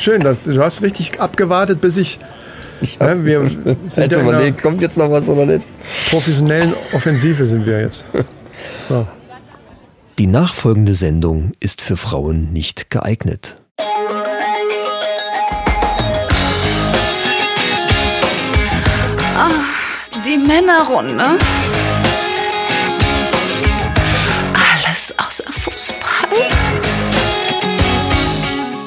schön. Das, du hast richtig abgewartet, bis ich. Ja, ne, wir sind ja überlegt, kommt jetzt noch was oder nicht? Professionellen Offensive sind wir jetzt. So. Die nachfolgende Sendung ist für Frauen nicht geeignet. Ah, die Männerrunde. Alles außer Fußball.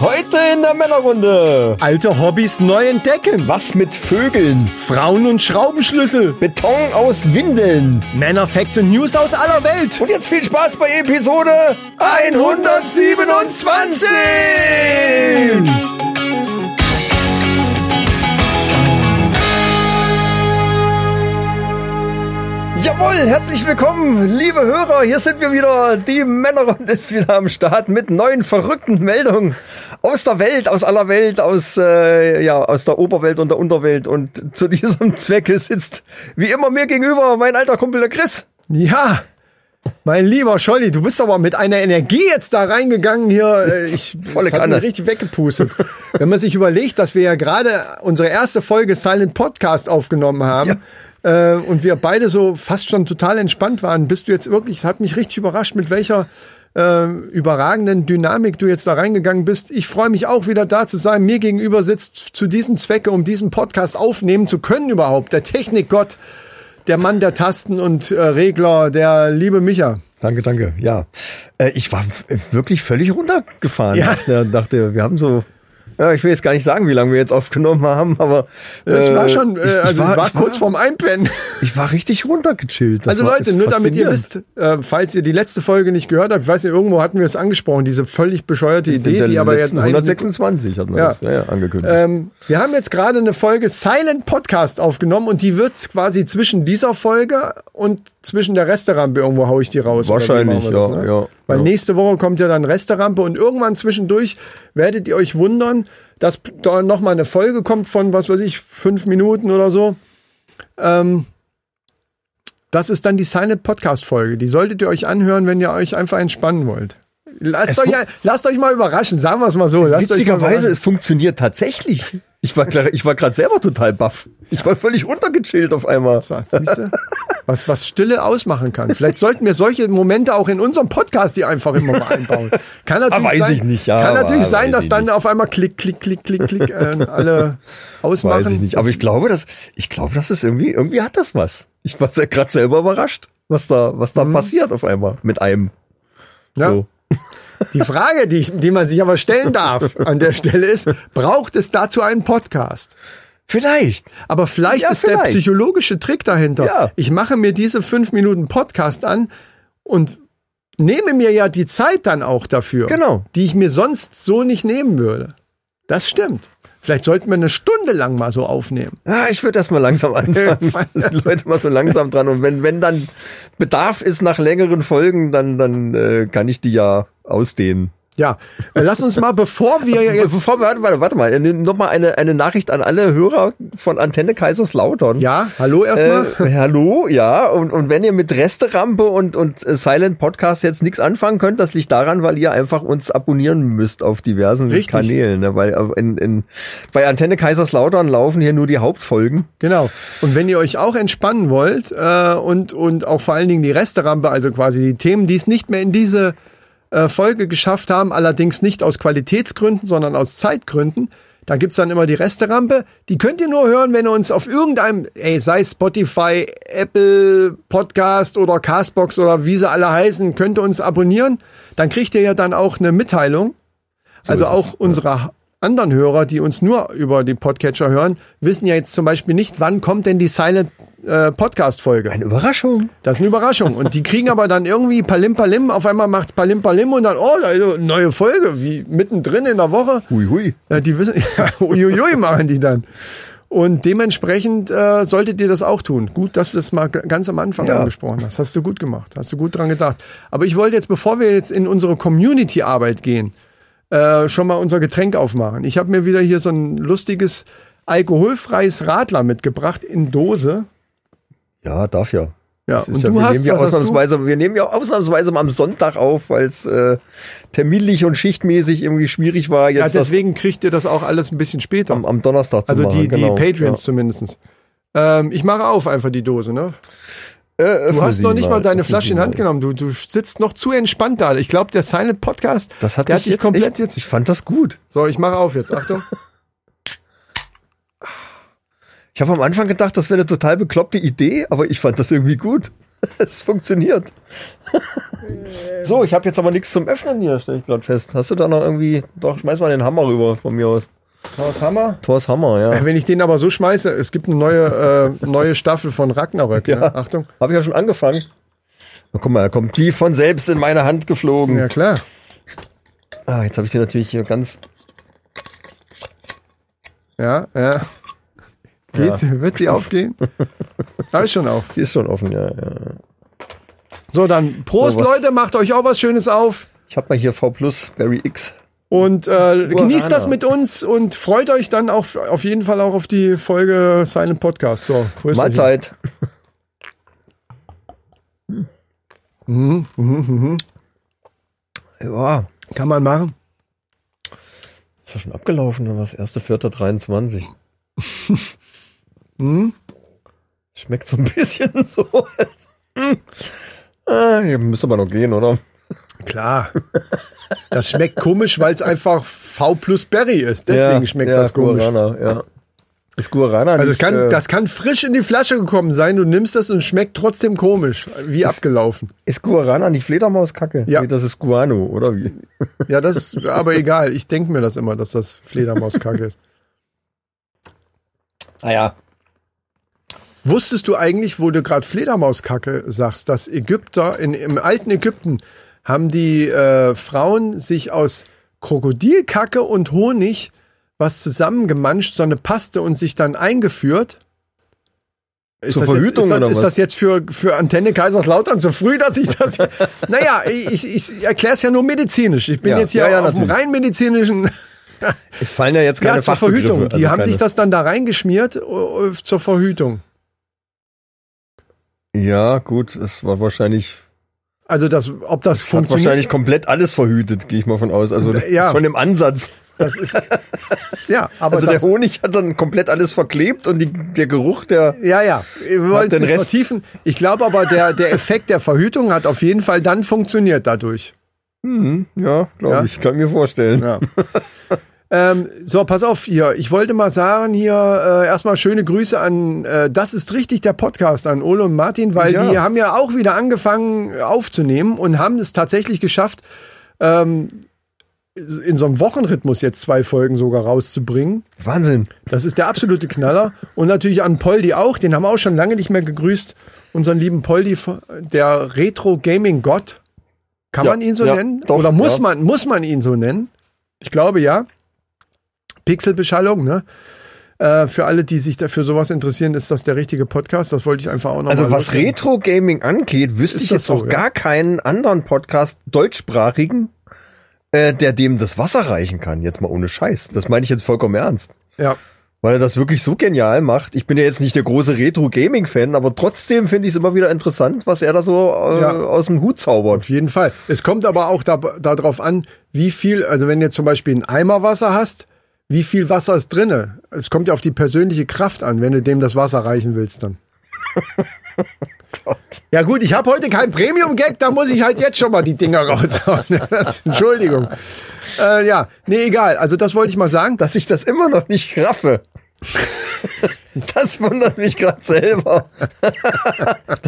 Heute in der Männerrunde. Alte Hobbys neu entdecken. Was mit Vögeln? Frauen und Schraubenschlüssel. Beton aus Windeln. Männerfacts und News aus aller Welt. Und jetzt viel Spaß bei Episode 127. Jawohl, herzlich willkommen, liebe Hörer. Hier sind wir wieder. Die Männerrunde ist wieder am Start mit neuen verrückten Meldungen aus der Welt, aus aller Welt, aus äh, ja aus der Oberwelt und der Unterwelt. Und zu diesem Zwecke sitzt wie immer mir gegenüber mein alter Kumpel der Chris. Ja, mein lieber Scholli, du bist aber mit einer Energie jetzt da reingegangen hier. Äh, ich volle Kanne. richtig weggepustet. Wenn man sich überlegt, dass wir ja gerade unsere erste Folge Silent Podcast aufgenommen haben. Ja äh, und wir beide so fast schon total entspannt waren, bist du jetzt wirklich, hat mich richtig überrascht, mit welcher äh, überragenden Dynamik du jetzt da reingegangen bist. Ich freue mich auch wieder da zu sein. Mir gegenüber sitzt zu diesem Zwecke, um diesen Podcast aufnehmen zu können überhaupt, der Technikgott, der Mann der Tasten und äh, Regler, der liebe Micha. Danke, danke. Ja, äh, ich war wirklich völlig runtergefahren. Ja. Dachte, dachte, wir haben so ja, ich will jetzt gar nicht sagen, wie lange wir jetzt aufgenommen haben, aber es äh, war schon, äh, ich, also ich war, war kurz war, vorm Einpennen. Ich war richtig runtergechillt. Das also war, Leute, nur damit ihr wisst, äh, falls ihr die letzte Folge nicht gehört habt, ich weiß nicht, irgendwo hatten wir es angesprochen, diese völlig bescheuerte Idee, die aber jetzt 126 hatten wir ja. das ja, angekündigt. Ähm, wir haben jetzt gerade eine Folge Silent Podcast aufgenommen und die wird quasi zwischen dieser Folge und zwischen der Resterampe irgendwo hau ich die raus. Wahrscheinlich, ja, das, ne? ja. Weil ja. nächste Woche kommt ja dann Resterampe und irgendwann zwischendurch werdet ihr euch wundern, dass da nochmal eine Folge kommt von, was weiß ich, fünf Minuten oder so. Ähm, das ist dann die Silent Podcast Folge. Die solltet ihr euch anhören, wenn ihr euch einfach entspannen wollt. Lasst, euch, lasst euch mal überraschen, sagen wir es mal so. Lasst Witzigerweise, es funktioniert tatsächlich. Ich war, ich war gerade selber total baff. Ich war völlig runtergechillt auf einmal. So, siehste, was, was Stille ausmachen kann. Vielleicht sollten wir solche Momente auch in unserem Podcast die einfach immer mal einbauen. Kann natürlich ah, weiß sein, ich nicht, ja, kann natürlich sein, dass dann nicht. auf einmal klick, klick, klick, klick, klick äh, alle ausmachen. Weiß ich nicht. Aber ich glaube, dass ich glaube, dass es irgendwie irgendwie hat das was. Ich war gerade selber überrascht, was da was da mhm. passiert auf einmal mit einem. Ja. So. Die Frage, die, die man sich aber stellen darf an der Stelle ist, braucht es dazu einen Podcast? Vielleicht. Aber vielleicht ja, ist vielleicht. der psychologische Trick dahinter. Ja. Ich mache mir diese fünf Minuten Podcast an und nehme mir ja die Zeit dann auch dafür. Genau. Die ich mir sonst so nicht nehmen würde. Das stimmt. Vielleicht sollten wir eine Stunde lang mal so aufnehmen. Ja, ich würde das mal langsam anfangen. Leute mal so langsam dran. Und wenn, wenn dann Bedarf ist nach längeren Folgen, dann, dann äh, kann ich die ja ausdehnen. Ja, äh, lass uns mal, bevor wir jetzt. Bevor wir, warte, warte, warte mal, nochmal eine, eine Nachricht an alle Hörer von Antenne Kaiserslautern. Ja, hallo erstmal. Äh, hallo, ja, und, und wenn ihr mit Resterampe und, und äh, Silent Podcast jetzt nichts anfangen könnt, das liegt daran, weil ihr einfach uns abonnieren müsst auf diversen Richtig. Kanälen. Ne? Weil in, in, bei Antenne Kaiserslautern laufen hier nur die Hauptfolgen. Genau. Und wenn ihr euch auch entspannen wollt äh, und, und auch vor allen Dingen die Resterampe, also quasi die Themen, die es nicht mehr in diese äh, Folge geschafft haben, allerdings nicht aus Qualitätsgründen, sondern aus Zeitgründen. Da gibt's dann immer die Resterampe. Die könnt ihr nur hören, wenn ihr uns auf irgendeinem, ey, sei Spotify, Apple Podcast oder Castbox oder wie sie alle heißen, könnt ihr uns abonnieren. Dann kriegt ihr ja dann auch eine Mitteilung. So also auch unsere anderen Hörer, die uns nur über die Podcatcher hören, wissen ja jetzt zum Beispiel nicht, wann kommt denn die Silent äh, Podcast-Folge. Eine Überraschung. Das ist eine Überraschung. Und die kriegen aber dann irgendwie Palim Palim, auf einmal macht's Palim Palim und dann, oh, neue Folge, wie mittendrin in der Woche. Hui, hui. Ja, die wissen, ja, hui machen die dann. Und dementsprechend äh, solltet ihr das auch tun. Gut, dass du das mal ganz am Anfang ja. angesprochen hast. Hast du gut gemacht. Hast du gut dran gedacht. Aber ich wollte jetzt, bevor wir jetzt in unsere Community-Arbeit gehen, äh, schon mal unser Getränk aufmachen. Ich habe mir wieder hier so ein lustiges alkoholfreies Radler mitgebracht in Dose. Ja, darf ja. Ja, und ja, du wir hast, nehmen ja hast du? ausnahmsweise, wir nehmen ja ausnahmsweise mal am Sonntag auf, weil es äh, terminlich und schichtmäßig irgendwie schwierig war, Ja, jetzt das deswegen kriegt ihr das auch alles ein bisschen später. am, am Donnerstag zu also machen. die, genau. die Patreons zumindestens. Ähm, ich mache auf einfach die Dose, ne? Äh, Du hast noch nicht mal deine Flasche in Hand genommen. Du, du sitzt noch zu entspannt da. Ich glaube, der Silent Podcast, Das hat der mich hat dich jetzt komplett echt, jetzt. Ich fand das gut. So, ich mache auf jetzt. Achtung. Ich habe am Anfang gedacht, das wäre eine total bekloppte Idee, aber ich fand das irgendwie gut. Es funktioniert. so, ich habe jetzt aber nichts zum Öffnen hier, stelle ich gerade fest. Hast du da noch irgendwie, doch, schmeiß mal den Hammer rüber von mir aus. Thors Hammer. Thors Hammer, ja. Äh, Wenn ich den aber so schmeiße, es gibt eine neue, äh, neue Staffel von Ragnarök. Ja. Ne? Achtung. Habe ich ja schon angefangen. Na, guck mal, er kommt wie von selbst in meine Hand geflogen. Ja, klar. Ah, jetzt habe ich den natürlich hier ganz. Ja, ja. Geht's? Wird sie aufgehen? Da ist schon auf. Sie ist schon offen, ja. ja. So, dann Prost, So, Leute. Macht euch auch was Schönes auf. Ich habe mal hier V Plus Barry X. Und äh, genießt das mit uns und freut euch dann auch auf jeden Fall auch auf die Folge Silent Podcast. So. Mahlzeit. Ja, Kann man machen. ist ja schon abgelaufen, oder was? 1.4.23. Hm? Schmeckt so ein bisschen so. Ah, hier müsste aber noch gehen, oder? Klar. Das schmeckt komisch, weil es einfach V plus Berry ist. Deswegen Ja, schmeckt ja, das komisch. Guarana, ja. Ist Guarana Also es nicht, kann, äh, das kann frisch in die Flasche gekommen sein. Du nimmst das und schmeckt trotzdem komisch, wie abgelaufen. ist Guarana nicht Fledermauskacke? Ja. Nee, das ist Guano, oder wie? Ja, das ist aber egal. Ich denke mir das immer, dass das Fledermauskacke ist. Ah ja. Wusstest du eigentlich, wo du gerade Fledermauskacke sagst, dass Ägypter in, im alten Ägypten haben die äh, Frauen sich aus Krokodilkacke und Honig was zusammengemanscht, so eine Paste und sich dann eingeführt? Ist Zur das Verhütung jetzt, ist oder ist was? das jetzt für, für Antenne Kaiserslautern zu früh, dass ich das. naja, ich, ich erkläre es ja nur medizinisch. Ich bin Ja, jetzt hier ja, ja, auf dem natürlich. rein medizinischen. Es fallen ja jetzt keine Ja, zur Verhütung. Die also haben keine- sich das dann da reingeschmiert äh, zur Verhütung. Ja, gut, es war wahrscheinlich, Also das, ob das hat funktioniert. wahrscheinlich komplett alles verhütet, gehe ich mal von aus. Also Ja. schon im Ansatz. Das ist ja, aber Also das, der Honig hat dann komplett alles verklebt und die, der Geruch, der ja, ja, wir wollen den Rest- vertiefen. Ich glaube aber, der, der Effekt der Verhütung hat auf jeden Fall dann funktioniert dadurch. ja, glaube Ja. ich, kann mir vorstellen. Ja. ähm, so, pass auf hier. Ich wollte mal sagen hier äh, erstmal schöne Grüße an äh, Das ist richtig der Podcast an Ole und Martin, weil Ja. die haben ja auch wieder angefangen äh, aufzunehmen und haben es tatsächlich geschafft, ähm, in so einem Wochenrhythmus jetzt zwei Folgen sogar rauszubringen. Wahnsinn. Das ist der absolute Knaller. Und natürlich an Poldi auch. Den haben wir auch schon lange nicht mehr gegrüßt. Unseren lieben Poldi, der Retro-Gaming-Gott. Kann Ja, man ihn so ja, nennen? doch, Oder muss, ja. man, muss man ihn so nennen? Ich glaube ja. Pixelbeschallung, ne? Äh, für alle, die sich dafür sowas interessieren, ist das der richtige Podcast. Das wollte ich einfach auch noch Also was loswerden. Retro-Gaming angeht, wüsste ich jetzt so, auch ja? gar keinen anderen Podcast deutschsprachigen, äh, der dem das Wasser reichen kann. Jetzt mal ohne Scheiß. Das meine ich jetzt vollkommen ernst. Ja. Weil er das wirklich so genial macht. Ich bin ja jetzt nicht der große Retro-Gaming-Fan, aber trotzdem finde ich es immer wieder interessant, was er da so äh, Ja. aus dem Hut zaubert. Auf jeden Fall. Es kommt aber auch da, darauf an, wie viel, also wenn du jetzt zum Beispiel einen Eimer Wasser hast, wie viel Wasser ist drinne? Es kommt ja auf die persönliche Kraft an, wenn du dem das Wasser reichen willst dann. Ja gut, ich habe heute kein Premium-Gag, da muss ich halt jetzt schon mal die Dinger raushauen. Das, Entschuldigung. Äh, ja, nee, egal. Also das wollte ich mal sagen. Dass ich das immer noch nicht raffe. Das wundert mich gerade selber.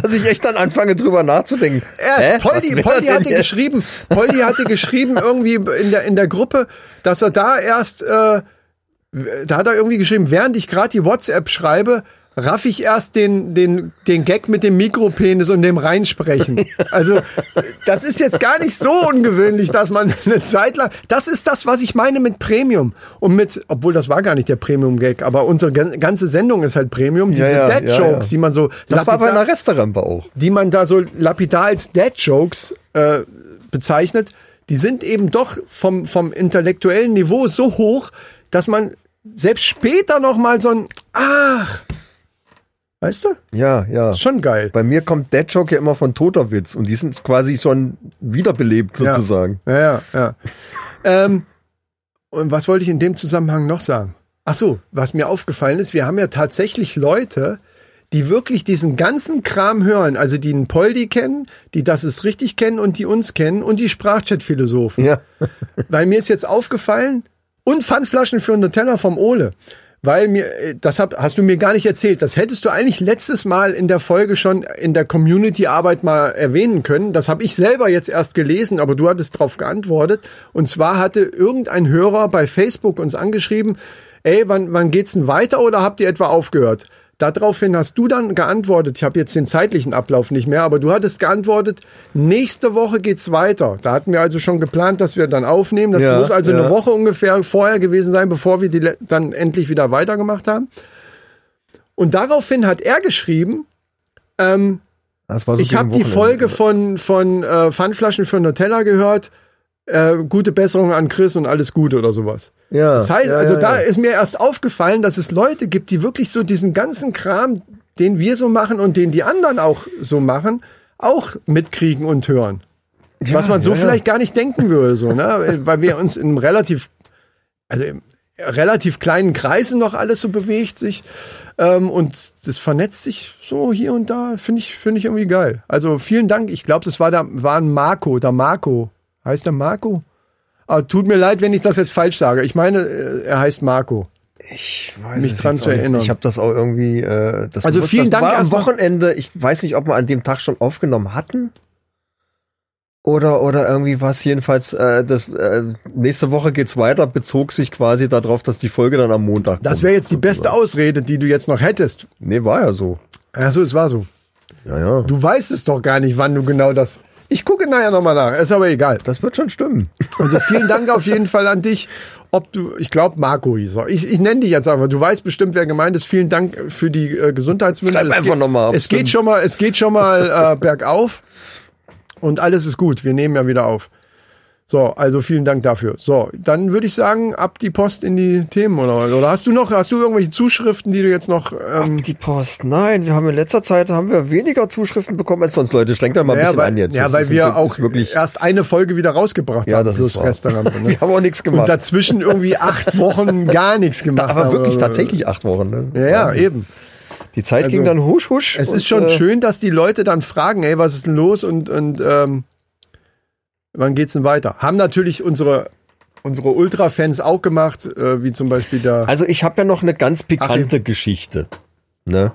Dass ich echt dann anfange drüber nachzudenken. Hä? Poldi, Poldi hatte jetzt? geschrieben, Poldi hatte geschrieben irgendwie in der, in der Gruppe, dass er da erst, äh, da hat er irgendwie geschrieben, während ich gerade die WhatsApp schreibe, raff ich erst den, den, den Gag mit dem Mikropenis und dem Reinsprechen. Also, das ist jetzt gar nicht so ungewöhnlich, dass man eine Zeit lang, das ist das, was ich meine mit Premium. Und mit, obwohl das war gar nicht der Premium-Gag, aber unsere gan- ganze Sendung ist halt Premium, diese Ja, ja, Dead ja, die man so Das war bei lapidar- einer Restaurant auch. die man da so lapidar als Dead Jokes äh, bezeichnet, die sind eben doch vom, vom intellektuellen Niveau so hoch, dass man selbst später noch mal so ein Ach, Weißt du? Ja, ja. Ist schon geil. Bei mir kommt Dead Joke ja immer von toter Witz und die sind quasi schon wiederbelebt sozusagen. Ja, ja, ja. ähm, und was wollte ich in dem Zusammenhang noch sagen? Ach so, was mir aufgefallen ist, wir haben ja tatsächlich Leute, die wirklich diesen ganzen Kram hören, also die einen Poldi kennen, die das ist richtig kennen und die uns kennen und die Sprachchat-Philosophen. Ja. Weil mir ist jetzt aufgefallen, und Pfandflaschen für Nutella vom Ole. Weil mir, äh, das hab, hast du mir gar nicht erzählt. Das hättest du eigentlich letztes Mal in der Folge schon in der Community-Arbeit mal erwähnen können. Das habe ich selber jetzt erst gelesen, aber du hattest darauf geantwortet. Und zwar hatte irgendein Hörer bei Facebook uns angeschrieben, ey, wann, wann geht's denn weiter oder habt ihr etwa aufgehört? Daraufhin hast du dann geantwortet, ich habe jetzt den zeitlichen Ablauf nicht mehr, aber du hattest geantwortet, nächste Woche geht's weiter. Da hatten wir also schon geplant, dass wir dann aufnehmen. Das Ja, muss also ja. eine Woche ungefähr vorher gewesen sein, bevor wir die dann endlich wieder weitergemacht haben. Und daraufhin hat er geschrieben, ähm, so ich habe die. Folge von, von äh, Pfandflaschen für Nutella gehört. Äh, gute Besserung an Chris und alles Gute oder sowas. Ja, Das heißt, ja, also ja, da ja. ist mir erst aufgefallen, dass es Leute gibt, die wirklich so diesen ganzen Kram, den wir so machen und den die anderen auch so machen, auch mitkriegen und hören. Was man so vielleicht gar nicht denken würde, so, ne? Weil wir uns in einem relativ, also im relativ kleinen Kreisen noch alles so bewegt sich. Ähm, und das vernetzt sich so hier und da, finde ich, finde ich irgendwie geil. Also vielen Dank. Ich glaube, das war der, war ein Marco, der Marco. Heißt der Marco? Aber tut mir leid, wenn ich das jetzt falsch sage. Ich meine, äh, er heißt Marco. Ich weiß mich dran zu erinnern. Ich habe das auch irgendwie. Äh, das Also vielen das Dank war am. Wochenende. Ich weiß nicht, ob wir an dem Tag schon aufgenommen hatten. Oder, oder irgendwie was jedenfalls, äh, das, äh, nächste Woche geht's weiter, bezog sich quasi darauf, dass die Folge dann am Montag Das wäre jetzt die beste Ausrede, die du jetzt noch hättest. Nee, war ja so. Achso, es war so. Ja, ja. Du weißt es doch gar nicht, wann du genau das. Ich gucke nachher nochmal nach, ist aber egal. Das wird schon stimmen. Also vielen Dank auf jeden Fall an dich. Ob du, ich glaube, Marco hieß er. Ich, ich nenne dich jetzt einfach. Du weißt bestimmt, wer gemeint ist. Vielen Dank für die äh, Gesundheitswünsche. Schreib Es einfach geht- noch mal, ob Es geht schon mal, es geht schon mal äh, bergauf und alles ist gut. Wir nehmen ja wieder auf. So, also vielen Dank dafür. So, dann würde ich sagen, ab die Post in die Themen oder oder hast du noch, hast du irgendwelche Zuschriften, die du jetzt noch? Ähm, Die Post. Nein, wir haben in letzter Zeit haben wir weniger Zuschriften bekommen als sonst. Leute, strengt euch mal ein ja, bisschen weil, an jetzt. ja, Das weil wir wirklich- auch wirklich. erst eine Folge wieder rausgebracht Ja, haben das ist wahr. Restaurant. Ne? Wir haben auch nichts Und gemacht. dazwischen irgendwie acht Wochen gar nichts gemacht. aber haben wirklich oder tatsächlich acht Wochen. Ne? Ja, ja, Wahnsinn. eben. Die Zeit ging Also, dann husch husch. Es und, ist schon äh, schön, dass die Leute dann fragen, ey, was ist denn los und, und ähm, wann geht's denn weiter? Haben natürlich unsere, unsere Ultra-Fans auch gemacht, äh, wie zum Beispiel der. Also ich habe ja noch eine ganz pikante Geschichte. Ne?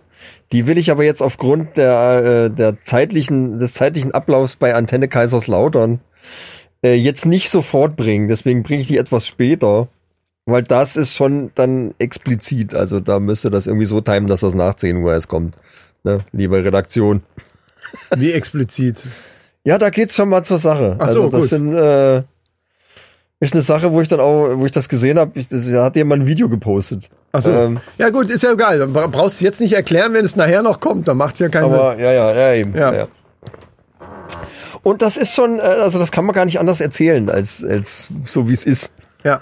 Die will ich aber jetzt aufgrund der, äh, der zeitlichen, des zeitlichen Ablaufs bei Antenne Kaiserslautern äh, jetzt nicht sofort bringen. Deswegen bringe ich die etwas später. Weil das ist schon dann explizit. Also da müsste das irgendwie so timen, dass das nach 10 Uhr erst kommt. Ne? Liebe Redaktion. Wie explizit. Ja, da geht's schon mal zur Sache. Ach so, also das gut. sind äh, ist eine Sache, wo ich dann auch, wo ich das gesehen habe, da hat jemand ein Video gepostet. Achso. Ähm, ja, gut, ist ja egal. Dann brauchst du jetzt nicht erklären, wenn es nachher noch kommt. Dann macht's ja keinen Sinn. aber ja, ja, ja, eben. Ja. Ja. Und das ist schon, äh, also das kann man gar nicht anders erzählen, als, als so wie es ist. Ja.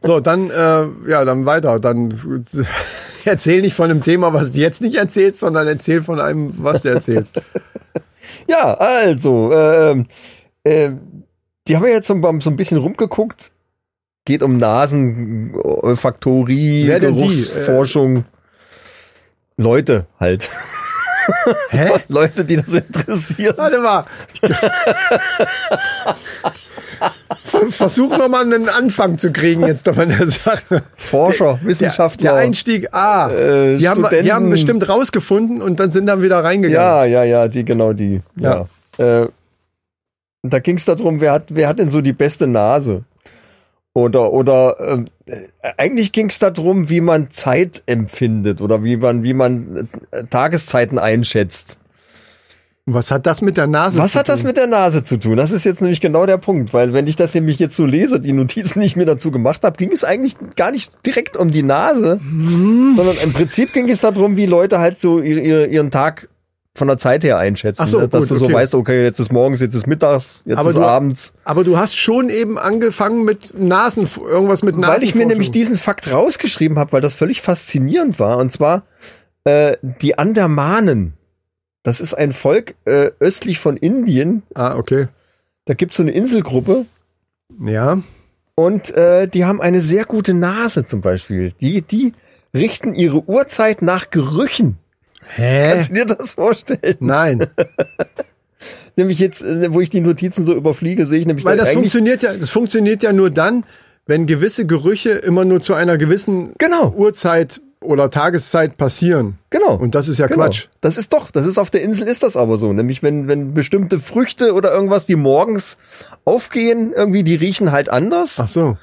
So, dann, äh, ja, dann weiter. Dann erzähl nicht von einem Thema, was du jetzt nicht erzählst, sondern erzähl von einem, was du erzählst. Ja, also, ähm, äh, die haben ja jetzt so, so ein bisschen rumgeguckt. Geht um Nasen, Olfaktorie? Geruchsforschung. Leute halt. Hä? Leute, die das interessiert. Warte mal. Ver- Versuch noch mal einen Anfang zu kriegen jetzt von der Sache. Forscher, Der, Wissenschaftler. der Einstieg, ah, Äh, die, haben, die haben bestimmt rausgefunden und dann sind dann wieder reingegangen. Ja, ja, ja, die, genau die. Ja. Äh, da ging es darum, wer hat, wer hat denn so die beste Nase? Oder, oder äh, eigentlich ging es darum, wie man Zeit empfindet oder wie man, wie man äh, Tageszeiten einschätzt. Was hat das mit der Nase Was zu hat das tun? mit der Nase zu tun? Das ist jetzt nämlich genau der Punkt, weil wenn ich das nämlich jetzt so lese, die Notizen, die ich mir dazu gemacht habe, ging es eigentlich gar nicht direkt um die Nase, Hm. sondern im Prinzip ging es darum, wie Leute halt so ihre, ihre, ihren Tag von der Zeit her einschätzen. So, ne? Dass gut, du so okay. weißt, okay, jetzt ist morgens, jetzt ist mittags, jetzt Aber ist du- abends. Aber du hast schon eben angefangen mit Nasen, irgendwas mit Nasen. Weil ich mir nämlich diesen Fakt rausgeschrieben habe, weil das völlig faszinierend war. Und zwar Äh, die Andamanen. Das ist ein Volk äh, östlich von Indien. Ah, okay. Da gibt's so eine Inselgruppe. Ja. Und äh, die haben eine sehr gute Nase zum Beispiel. Die, die richten ihre Uhrzeit nach Gerüchen. Hä? Kannst du dir das vorstellen? Nein. Nämlich jetzt, äh, wo ich die Notizen so überfliege, sehe ich nämlich Weil da das funktioniert ja, das funktioniert ja nur dann, wenn gewisse Gerüche immer nur zu einer gewissen Genau. Uhrzeit oder Tageszeit passieren. Genau. Und das ist ja Genau. Quatsch. Das ist doch, das ist auf der Insel ist das aber so. Nämlich wenn, wenn bestimmte Früchte oder irgendwas, die morgens aufgehen, irgendwie, die riechen halt anders Ach so.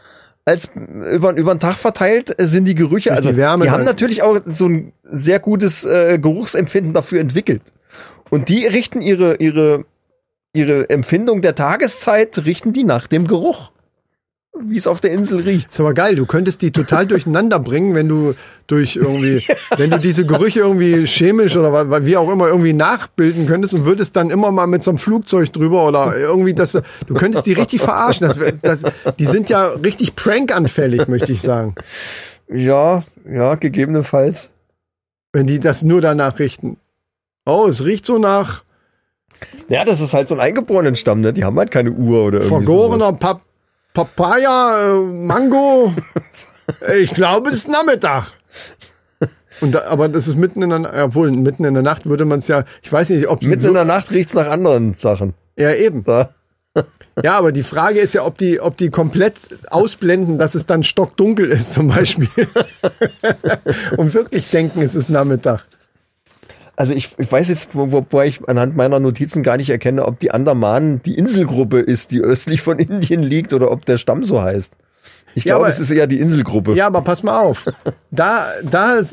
als über, über den Tag verteilt äh, sind die Gerüche. Durch Also die die, Wärme haben dann. natürlich auch so ein sehr gutes äh, Geruchsempfinden dafür entwickelt. Und die richten ihre, ihre, ihre Empfindung der Tageszeit, richten die nach dem Geruch. Wie es auf der Insel riecht. Ist aber geil, du könntest die total durcheinander bringen, wenn du durch irgendwie, wenn du diese Gerüche irgendwie chemisch oder wie auch immer irgendwie nachbilden könntest und würdest dann immer mal mit so einem Flugzeug drüber oder irgendwie das, du könntest die richtig verarschen. Das, das, die sind ja richtig prankanfällig, möchte ich sagen. Ja, ja, gegebenenfalls. Wenn die das nur danach richten. Oh, es riecht so nach Ja, das ist halt so ein eingeborenen Stamm, ne? Die haben halt keine Uhr oder irgendwie sowas. vergorener Pap Papaya, äh, Mango. Ich glaube, es ist Nachmittag. Und da, aber das ist mitten in der, Na- obwohl mitten in der Nacht würde man es ja, ich weiß nicht, ob Mitten so, in der Nacht riecht's nach anderen Sachen. ja eben. Da. Ja, aber die Frage ist ja, ob die, ob die komplett ausblenden, dass es dann stockdunkel ist zum Beispiel. Und wirklich denken, es ist Nachmittag. Also ich, ich weiß jetzt, wo- wobei ich anhand meiner Notizen gar nicht erkenne, ob die Andamanen die Inselgruppe ist, die östlich von Indien liegt, oder ob der Stamm so heißt. Ich Ja, glaube, es ist eher die Inselgruppe. Ja, aber pass mal auf. Da, da äh,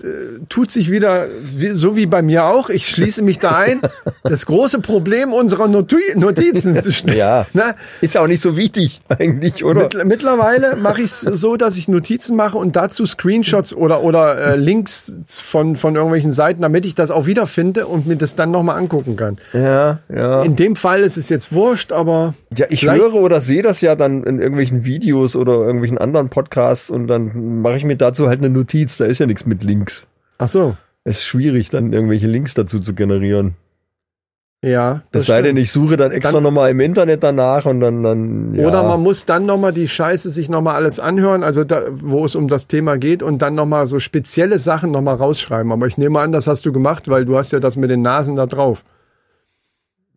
tut sich wieder, wie, so wie bei mir auch, ich schließe mich da ein, das große Problem unserer Noti- Notizen. Ja. Ne? Ist ja auch nicht so wichtig eigentlich, oder? Mittl mittlerweile mache ich es so, dass ich Notizen mache und dazu Screenshots oder, oder äh, Links von, von irgendwelchen Seiten, damit ich das auch wiederfinde und mir das dann nochmal angucken kann. ja, ja. In dem Fall ist es jetzt wurscht, aber Ja, ich höre oder sehe das ja dann in irgendwelchen Videos oder irgendwelchen anderen Podcasts und dann mache ich mir dazu halt eine Notiz. Da ist ja nichts mit Links. ach so, Es ist schwierig, dann irgendwelche Links dazu zu generieren. ja. Das sei denn, ich suche dann extra nochmal im Internet danach und dann, dann ja. Oder man muss dann nochmal die Scheiße sich nochmal alles anhören, also da, wo es um das Thema geht und dann nochmal so spezielle Sachen nochmal rausschreiben. Aber ich nehme an, das hast du gemacht, weil du hast ja das mit den Nasen da drauf.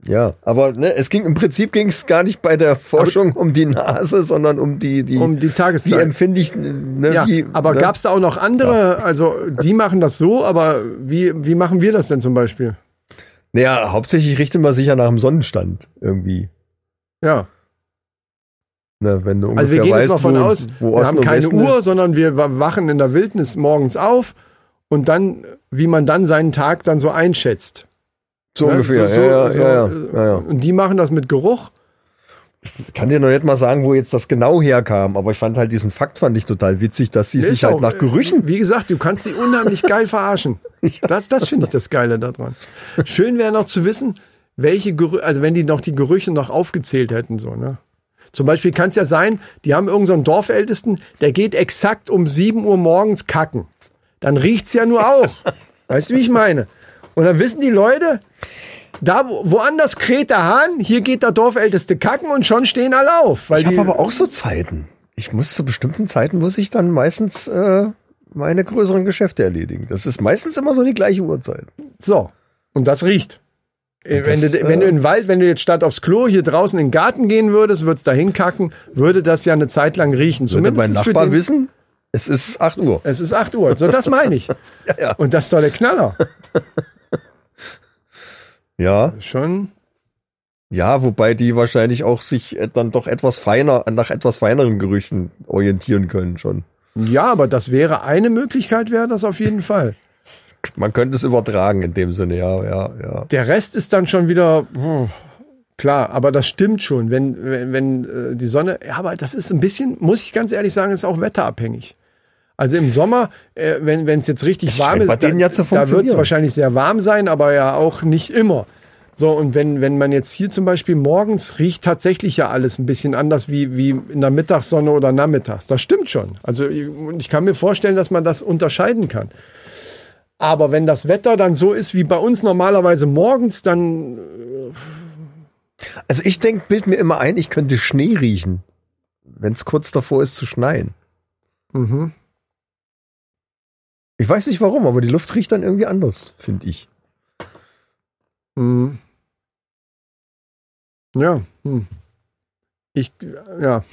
Ja, aber ne, es ging im Prinzip ging es gar nicht bei der Forschung um die Nase, sondern um die die Um die wie Tageszeit. empfinde ich ne, Ja, wie, aber ne? gab's da auch noch andere, also die machen das so, aber wie, wie machen wir das denn zum Beispiel? Naja, hauptsächlich richtet man sich ja nach dem Sonnenstand irgendwie. Ja, Ne, wenn du ungefähr also wir gehen weißt, jetzt mal von wo, aus, wo wir Osten haben keine Uhr, ist. sondern wir wa- wachen in der Wildnis morgens auf und dann, wie man dann seinen Tag dann so einschätzt. So Ne? ungefähr. So- so- ja, ja, so, ja, ja. Und die machen das mit Geruch. Ich kann dir noch nicht mal sagen, wo jetzt das genau herkam, aber ich fand halt diesen Fakt fand ich total witzig, dass sie Der sich ist halt auch, nach äh, Gerüchen. Wie gesagt, du kannst die unheimlich geil verarschen. Das, das finde ich das Geile daran. Schön wäre noch zu wissen, welche Gerüche, also wenn die noch die Gerüche noch aufgezählt hätten, so, ne? Zum Beispiel kann es ja sein, die haben irgendeinen so Dorfältesten, der geht exakt um 7 Uhr morgens kacken. Dann riecht's ja nur auch. weißt du, wie ich meine? Und dann wissen die Leute, da wo- woanders kräht der Hahn, hier geht der Dorfälteste kacken und schon stehen alle auf. Weil Ich habe aber auch so Zeiten. Ich muss zu bestimmten Zeiten muss ich dann meistens äh, meine größeren Geschäfte erledigen. Das ist meistens immer so die gleiche Uhrzeit. So. Und das riecht. Äh, wenn, das, du, wenn äh, du in den Wald, wenn du jetzt statt aufs Klo hier draußen in den Garten gehen würdest, würdest da hinkacken, würde das ja eine Zeit lang riechen. Würde mein Zumindest für Nachbar den, wissen, es ist 8 Uhr. Es ist 8 Uhr. So, das meine ich. ja. Und das ist doch der Knaller. Ja, Schon. ja, wobei die wahrscheinlich auch sich äh, dann doch etwas feiner, nach etwas feineren Gerüchen orientieren können schon. Ja, aber das wäre eine Möglichkeit, wäre das auf jeden Fall. Man könnte es übertragen in dem Sinne, ja, ja, ja. Der Rest ist dann schon wieder hm, klar, aber das stimmt schon, wenn wenn, wenn äh, die Sonne, ja, aber das ist ein bisschen, muss ich ganz ehrlich sagen, ist auch wetterabhängig. Also im Sommer, äh, wenn es jetzt richtig Es warm ist, zu da wird es wahrscheinlich sehr warm sein, aber ja auch nicht immer. So, und wenn, wenn man jetzt hier zum Beispiel morgens riecht tatsächlich ja alles ein bisschen anders wie, wie in der Mittagssonne oder nachmittags. Das stimmt schon. Also ich, ich kann mir vorstellen, dass man das unterscheiden kann. Aber wenn das Wetter dann so ist wie bei uns normalerweise morgens, dann Also ich denk, bild mir immer ein, ich könnte Schnee riechen, wenn es kurz davor ist zu schneien. mhm. Ich weiß nicht warum, aber die Luft riecht dann irgendwie anders, finde ich. Mhm. Ja. Hm. Ich, ja.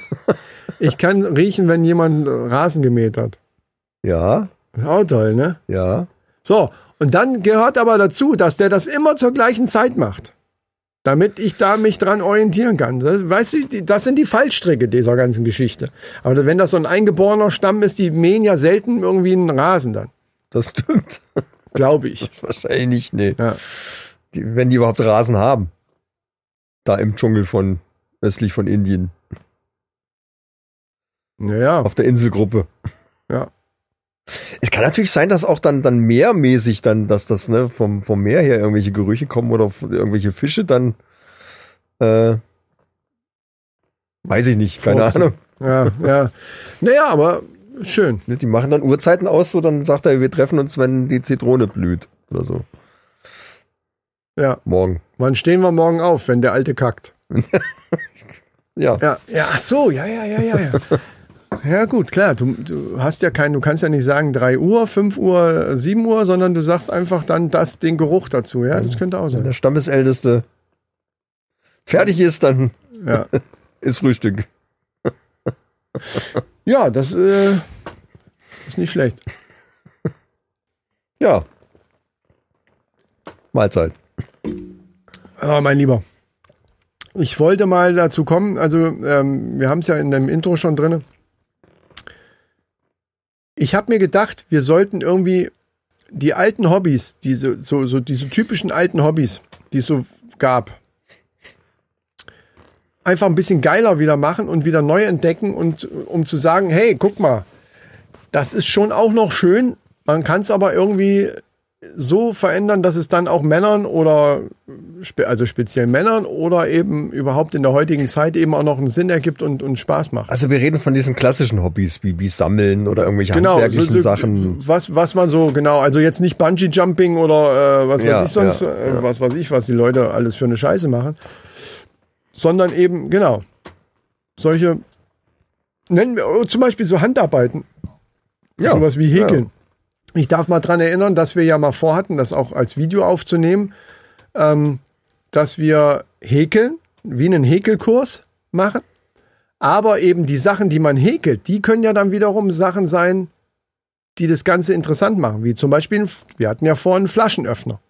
ich kann riechen, wenn jemand Rasen gemäht hat. Ja, Auch toll, ne? ja. So, und dann gehört aber dazu, dass der das immer zur gleichen Zeit macht. Damit ich da mich dran orientieren kann. Das, weißt du, das sind die Fallstricke dieser ganzen Geschichte. Aber wenn das so ein eingeborener Stamm ist, die mähen ja selten irgendwie einen Rasen dann. Das stimmt. Glaube ich. Wahrscheinlich nicht, nee. Ja. Die, wenn die überhaupt Rasen haben. Da im Dschungel von östlich von Indien. Naja, Auf der Inselgruppe. ja. Es kann natürlich sein, dass auch dann, dann meermäßig dann, dass das, ne, vom, vom Meer her irgendwelche Gerüche kommen oder irgendwelche Fische dann, äh, weiß ich nicht, keine Furzen. Ahnung. Ja, ja. Naja, aber schön. Ne, Die machen dann Uhrzeiten aus, so dann sagt er, wir treffen uns, wenn die Zitrone blüht oder so. Ja. Morgen. Wann stehen wir morgen auf, wenn der Alte kackt? Ja. Ja, ja, ach so, ja, ja, ja, ja, ja. Ja, gut, klar. Du, du hast ja keinen, du kannst ja nicht sagen 3 Uhr, 5 Uhr, 7 Uhr, sondern du sagst einfach dann das, den Geruch dazu. Ja, das könnte auch Wenn sein. der Stammesälteste fertig ist, dann Ja, ist Frühstück. ja das äh, ist nicht schlecht. Ja. Mahlzeit. Ah, mein Lieber. Ich wollte mal dazu kommen, also ähm, wir haben es ja in dem Intro schon drinne. Ich habe mir gedacht, wir sollten irgendwie die alten Hobbys, diese so, so diese typischen alten Hobbys, die es so gab, einfach ein bisschen geiler wieder machen und wieder neu entdecken und um zu sagen, hey, guck mal, das ist schon auch noch schön. Man kann es aber irgendwie so verändern, dass es dann auch Männern oder also speziell Männern oder eben überhaupt in der heutigen Zeit eben auch noch einen Sinn ergibt und, und Spaß macht. Also wir reden von diesen klassischen Hobbys, wie, wie Sammeln oder irgendwelche Genau, handwerklichen so, so, Sachen. Was, was man so, genau, also jetzt nicht Bungee Jumping oder äh, was weiß Ja, ich sonst, ja, äh, was weiß ich, was die Leute alles für eine Scheiße machen, sondern eben, genau, solche, nennen wir oh, zum Beispiel so Handarbeiten, Ja, sowas wie Häkeln. Ich darf mal dran erinnern, dass wir ja mal vorhatten, das auch als Video aufzunehmen, ähm, dass wir häkeln, wie einen Häkelkurs machen. Aber eben die Sachen, die man häkelt, die können ja dann wiederum Sachen sein, die das Ganze interessant machen. Wie zum Beispiel, wir hatten ja vorhin einen Flaschenöffner.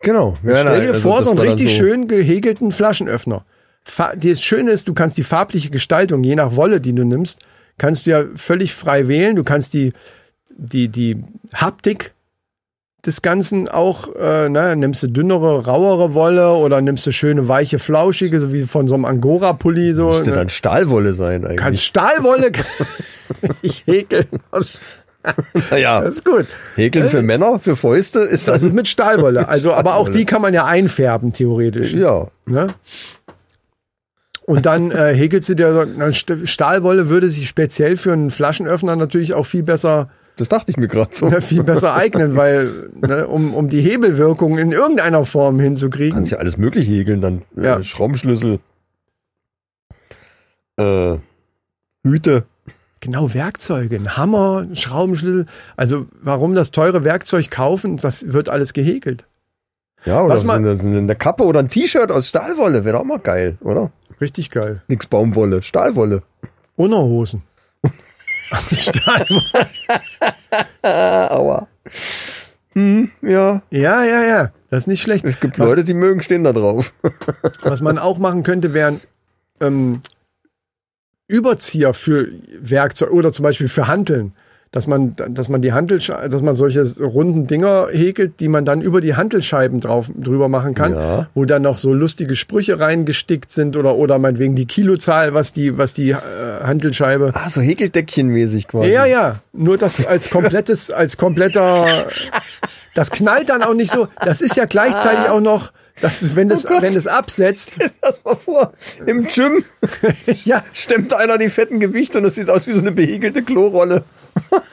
Genau. Ja, Stell nein, dir also vor, so einen richtig schön gehäkelten Flaschenöffner. Das Schöne ist, du kannst die farbliche Gestaltung, je nach Wolle, die du nimmst, kannst du ja völlig frei wählen. Du kannst die, die, die Haptik des Ganzen auch, äh, ne, nimmst du dünnere, rauere Wolle oder nimmst du schöne, weiche, flauschige, so wie von so einem Angora-Pulli. So, Müsste ne? dann Stahlwolle sein eigentlich. Kannst Stahlwolle ich häkeln. Das naja, ist gut. Häkeln für Männer, für Fäuste ist Das das. ist mit Stahlwolle. Also, aber auch Stahlwolle. die kann man ja einfärben, theoretisch. Ja. Ne? Und dann äh, häkelst du dir, Stahlwolle würde sich speziell für einen Flaschenöffner natürlich auch viel besser, Das dachte ich mir gerade so. äh, viel besser eignen, weil, ne, um, um die Hebelwirkung in irgendeiner Form hinzukriegen. Kannst ja alles mögliche häkeln, dann äh, Ja. Schraubenschlüssel, äh, Hüte. Genau, Werkzeuge, ein Hammer, ein Schraubenschlüssel. Also, warum das teure Werkzeug kaufen? Das wird alles gehäkelt. Ja, oder Was so man- eine, eine Kappe oder ein T-Shirt aus Stahlwolle wäre auch mal geil, oder? Richtig geil. Nix Baumwolle, Stahlwolle. Unterhosen. Aus Stahlwolle. Aua. Hm, ja. ja, ja, ja. Das ist nicht schlecht. Es gibt Was- Leute, die mögen stehen da drauf. Was man auch machen könnte, wären ähm, Überzieher für Werkzeug oder zum Beispiel für Hanteln. Dass man, dass man die Hantelscheiben, dass man solche runden Dinger häkelt, die man dann über die Hantelscheiben drauf, drüber machen kann, Ja. wo dann noch so lustige Sprüche reingestickt sind oder, oder meinetwegen die Kilozahl, was die, was die äh, Hantelscheibe. Ah, so Häkeldeckchenmäßig quasi. Ja, ja, nur das als komplettes, als kompletter, das knallt dann auch nicht so. Das ist ja gleichzeitig auch noch, dass wenn es, Oh wenn es absetzt, Lass mal vor, im Gym ja, stemmt einer die fetten Gewichte und es sieht aus wie so eine behäkelte Klorolle.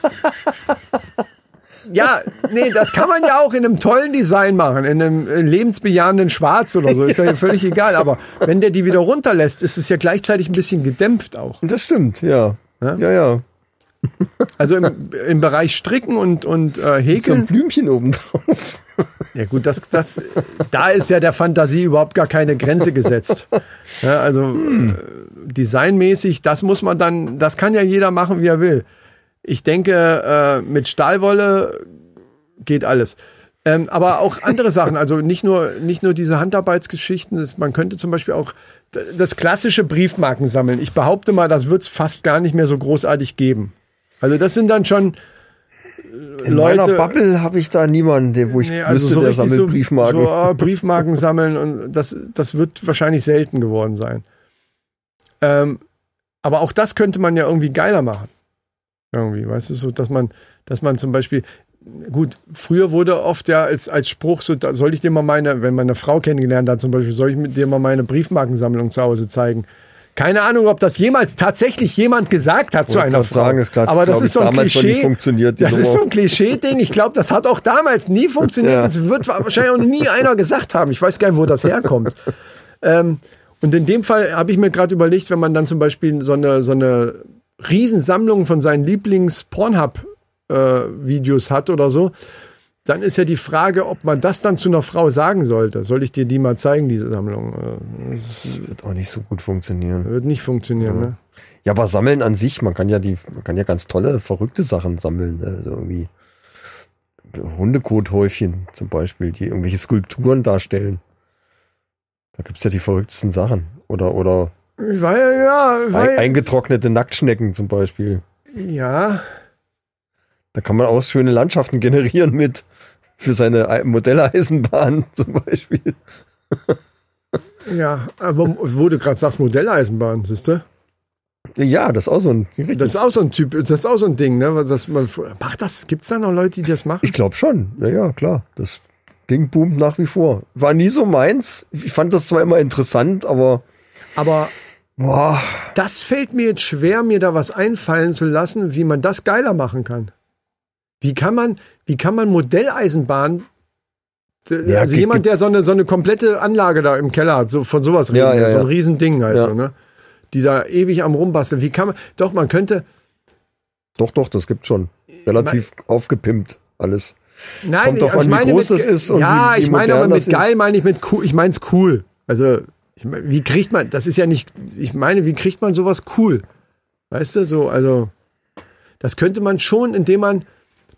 Ja, nee, das kann man ja auch in einem tollen Design machen, in einem äh, lebensbejahenden Schwarz oder so, ist ja völlig egal. Aber wenn der die wieder runterlässt, ist es ja gleichzeitig ein bisschen gedämpft auch. Das stimmt, ja. Ja? Ja, ja. Also im, im Bereich Stricken und, und äh, So ein Häkeln. Blümchen oben drauf. Ja gut, das, das, da ist ja der Fantasie überhaupt gar keine Grenze gesetzt. Ja, also äh, designmäßig, das muss man dann, das kann ja jeder machen, wie er will. Ich denke, äh, mit Stahlwolle geht alles. Ähm, aber auch andere Sachen, also nicht nur, nicht nur diese Handarbeitsgeschichten, das, man könnte zum Beispiel auch das klassische Briefmarken sammeln. Ich behaupte mal, das wird es fast gar nicht mehr so großartig geben. Also das sind dann schon In Leute- meiner Bubble habe ich da niemanden, wo ich Nee, also wüsste, so der sammelt so, Briefmarken. So, ah, Briefmarken sammeln und das, das wird wahrscheinlich selten geworden sein. Ähm, aber auch das könnte man ja irgendwie geiler machen. Irgendwie, weißt du, so, dass man, dass man zum Beispiel, gut, früher wurde oft ja als, als Spruch so, da soll ich dir mal meine, wenn man eine Frau kennengelernt hat zum Beispiel, soll ich mit dir mal meine Briefmarkensammlung zu Hause zeigen. Keine Ahnung, ob das jemals tatsächlich jemand gesagt hat zu Wollte einer grad Frau. sagen, das glaub- aber das ist so ein Klischee. das ist so ein Klischee-Ding. Ich glaube, das hat auch damals nie funktioniert. Ja. Das wird wahrscheinlich auch nie einer gesagt haben. Ich weiß gar nicht, wo das herkommt. ähm, und in dem Fall habe ich mir gerade überlegt, wenn man dann zum Beispiel so eine, so eine Riesensammlung von seinen Lieblings-Pornhub-Videos hat oder so, dann ist ja die Frage, ob man das dann zu einer Frau sagen sollte. Soll ich dir die mal zeigen, diese Sammlung? Äh, Das wird auch nicht so gut funktionieren. wird nicht funktionieren, ne? Ja, aber sammeln an sich, man kann ja die, man kann ja ganz tolle, verrückte Sachen sammeln. ne? Also irgendwie Hundekothäufchen zum Beispiel, die irgendwelche Skulpturen darstellen. Da gibt's ja die verrücktesten Sachen. Oder, oder War ja, ja, eingetrocknete Nacktschnecken zum Beispiel. ja. Da kann man auch schöne Landschaften generieren mit für seine Ei- Modelleisenbahn zum Beispiel. Ja, aber wo du gerade sagst, Modelleisenbahn, siehst du? Ja, das ist auch so ein richtig. Das ist auch so ein Typ, das ist auch so ein Ding, ne? was Das man, macht das? Gibt's da noch Leute, die das machen? Ich glaube schon. Ja, ja, klar. Das Ding boomt nach wie vor. War nie so meins. Ich fand das zwar immer interessant, aber Aber boah, das fällt mir jetzt schwer, mir da was einfallen zu lassen, wie man das geiler machen kann. Wie kann man, wie kann man Modelleisenbahn, Ja, also jemand, der so eine, so eine komplette Anlage da im Keller hat, so von sowas Ja, reden, wir, ja, so ein ja. Riesending halt Ja. so, ne? Die da ewig am rumbasteln. Wie kann man, doch, man könnte, doch, doch, das gibt schon. Relativ aufgepimpt alles. Nein, Kommt ich an, wie meine groß mit, das ist und ja, wie- wie ich meine aber mit geil meine ich mit cool. Ich meine es cool. Also ich mein, wie kriegt man? Das ist ja nicht. Ich meine, wie kriegt man sowas cool? Weißt du, so also das könnte man schon, indem man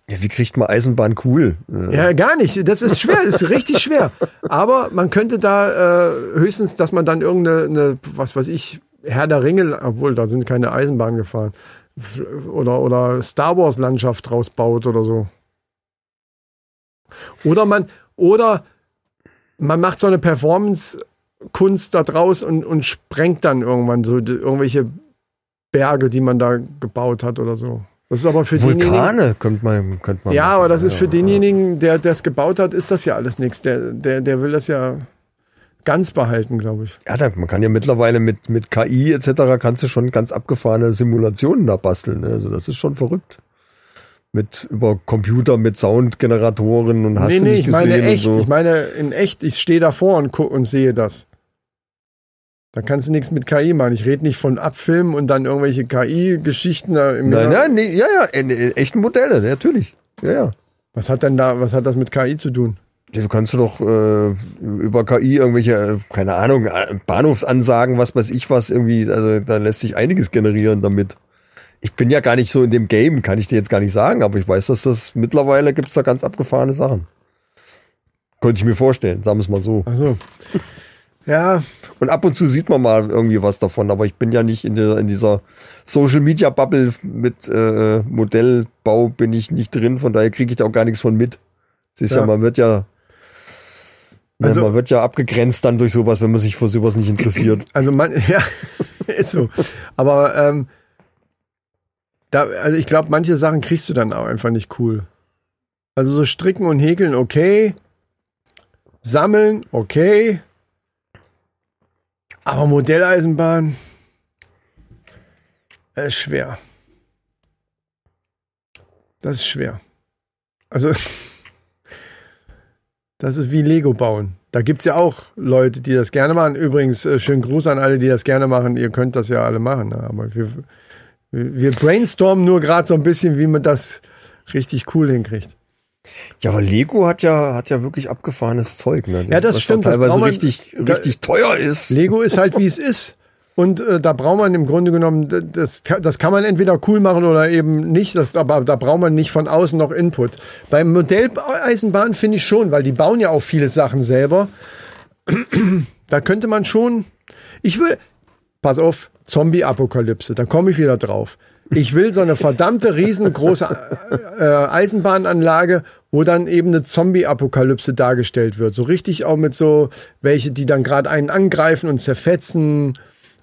Ja, wie kriegt man Eisenbahn cool? Ja gar nicht. Das ist schwer, ist richtig schwer. Aber man könnte da äh, höchstens, dass man dann irgendeine, eine, was weiß ich, Herr der Ringe, obwohl da sind keine Eisenbahnen gefahren, oder oder Star Wars Landschaft draus baut oder so. Oder man oder man macht so eine Performance Kunst da draus und, und sprengt dann irgendwann so irgendwelche Berge, die man da gebaut hat oder so. Das ist aber für Vulkane könnte man, könnte man. ja, machen. aber das ist für denjenigen, der das gebaut hat, ist das ja alles nichts. Der, der, der will das ja ganz behalten, glaube ich. Ja, man kann ja mittlerweile mit, mit KI etc. kannst du schon ganz abgefahrene Simulationen da basteln. Ne? Also das ist schon verrückt. Mit über Computer, mit Soundgeneratoren und hast nee, du nee, nicht ich meine echt. so. Ich meine in echt. Ich stehe davor und, und sehe das. Da kannst du nichts mit KI machen. Ich rede nicht von Abfilmen und dann irgendwelche KI-Geschichten da im Nein, nein, nee, ja, ja, in, in echten Modelle, natürlich. Ja, ja. Was hat denn da, was hat das mit KI zu tun? Ja, Du kannst doch äh, über KI irgendwelche, äh, keine Ahnung, äh, Bahnhofsansagen, was weiß ich was, irgendwie, also da lässt sich einiges generieren damit. Ich bin ja gar nicht so in dem Game, kann ich dir jetzt gar nicht sagen, aber ich weiß, dass das mittlerweile gibt's da ganz abgefahrene Sachen. Könnte ich mir vorstellen, sagen wir es mal so. Also ja, Und ab und zu sieht man mal irgendwie was davon, aber ich bin ja nicht in, der, in dieser Social Media Bubble mit äh, Modellbau bin ich nicht drin, von daher kriege ich da auch gar nichts von mit. Siehst ja, Ja. man wird ja Also- man wird ja abgegrenzt dann durch sowas, wenn man sich für sowas nicht interessiert. Also man, ja, ist so. Aber ähm, da, also ich glaube, manche Sachen kriegst du dann auch einfach nicht cool. Also so stricken und häkeln, okay. Sammeln, okay. Aber Modelleisenbahn, das ist schwer. Das ist schwer. Also, das ist wie Lego bauen. Da gibt's ja auch Leute, die das gerne machen. Übrigens, äh, schönen Gruß an alle, die das gerne machen. Ihr könnt das ja alle machen. Ne? Aber wir, wir brainstormen nur gerade so ein bisschen, wie man das richtig cool hinkriegt. Ja, aber Lego hat ja, hat ja wirklich abgefahrenes Zeug, ne? Ja, das was stimmt, das Teilweise braucht man- richtig, da- richtig teuer ist. Lego ist halt, wie es ist. Und äh, da braucht man im Grunde genommen, das, das kann man entweder cool machen oder eben nicht, das, aber da braucht man nicht von außen noch Input. Beim Modelleisenbahn finde ich schon, weil die bauen ja auch viele Sachen selber. Da könnte man schon, ich will, pass auf, Zombie-Apokalypse, da komme ich wieder drauf. Ich will so eine verdammte riesengroße äh, Eisenbahnanlage, wo dann eben eine Zombie-Apokalypse dargestellt wird. So richtig auch mit so welche, die dann gerade einen angreifen und zerfetzen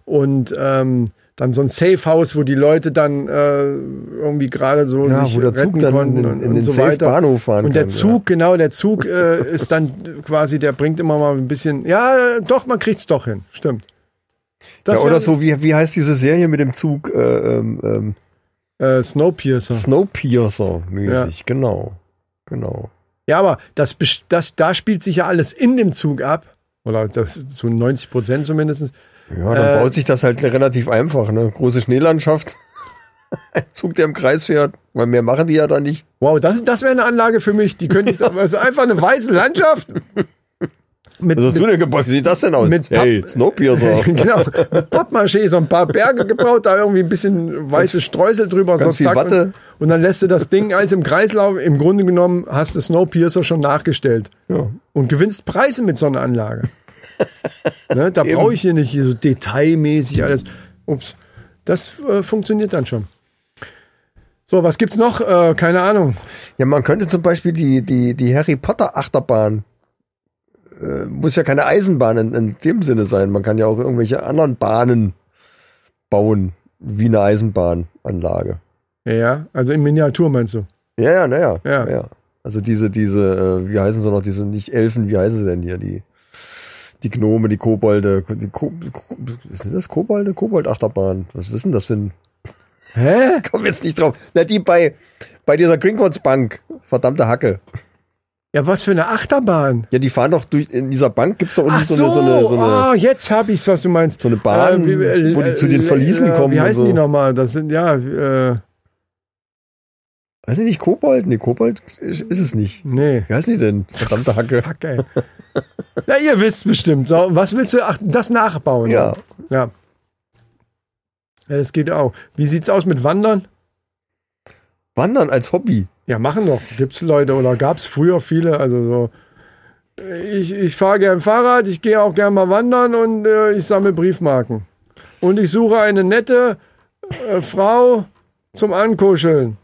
und ähm, dann so ein Safe-House, wo die Leute dann äh, irgendwie gerade so Ja, sich wo der Zug dann konnten in- und, in und den so weiter. Safe-Bahnhof fahren Und der kann, ja. Zug, genau, der Zug äh, ist dann quasi, der bringt immer mal ein bisschen, ja, doch, man kriegt's doch hin, stimmt. Das ja, oder so, wie, wie heißt diese Serie mit dem Zug? Äh, ähm, ähm, Äh, Snowpiercer. Snowpiercer mäßig, genau. Genau. Ja, aber das, das, da spielt sich ja alles in dem Zug ab. Oder das zu 90 Prozent zumindest. Ja, dann Äh, baut sich das halt relativ einfach, ne? Große Schneelandschaft. Ein Zug, der im Kreis fährt, weil mehr machen die ja da nicht. Wow, das, das wäre eine Anlage für mich. Die könnte ich, also einfach eine weiße Landschaft. Mit, Was hast du denn gebaut? Wie sieht das denn aus? mit hey, Papp- Snowpiercer. genau, mit Pappmaché so ein paar Berge gebaut, da irgendwie ein bisschen weiße Streusel drüber, ganz so viel zack. Watte. Und, dann lässt du das Ding als im Kreislauf. Im Grunde genommen hast du Snowpiercer schon nachgestellt. ja. und gewinnst Preise mit so einer Anlage. ne, da brauche ich hier nicht so detailmäßig alles. Ups, das äh, funktioniert dann schon. So, was gibt's noch? Äh, keine Ahnung. ja, man könnte zum Beispiel die, die, die Harry Potter Achterbahn, äh, muss ja keine Eisenbahn in, in dem Sinne sein. Man kann ja auch irgendwelche anderen Bahnen bauen, wie eine Eisenbahnanlage. Ja, Ja, also in Miniatur meinst du? Ja, ja, naja. Ja. ja. Also diese, diese, äh, wie heißen sie noch, diese nicht Elfen, wie heißen sie denn hier? Die, die Gnome, die Kobolde, die Ko, Ko, sind das Kobolde? Kobold-Achterbahn. Was wissen das für ein. Hä? Komm jetzt nicht drauf. Na, die bei, bei dieser Gringotts Bank. Verdammte Hacke. Ja, was für eine Achterbahn. Ja, die fahren doch durch, in dieser Bank gibt's doch Ach irgendwie so, so, eine, so eine, so eine ah, jetzt hab ich's, was du meinst. So eine Bahn, wo die zu den Verliesen kommen Wie heißen so. die nochmal? Das sind, ja, äh, weiß ich nicht, Kobold? Nee, Kobold ist es nicht. nee. Wie heißen die denn? Verdammte Hacke. Fuck, ey. Na, ihr wisst bestimmt. So, was willst du? Ach, das nachbauen. Ja. Ja. Ja, das geht auch. Wie sieht's aus mit Wandern? Wandern als Hobby. Ja, machen doch. Gibt's Leute oder gab's früher viele? Also so. Ich, ich fahre gern Fahrrad, ich gehe auch gern mal wandern und äh, ich sammle Briefmarken. Und ich suche eine nette äh, Frau zum Ankuscheln.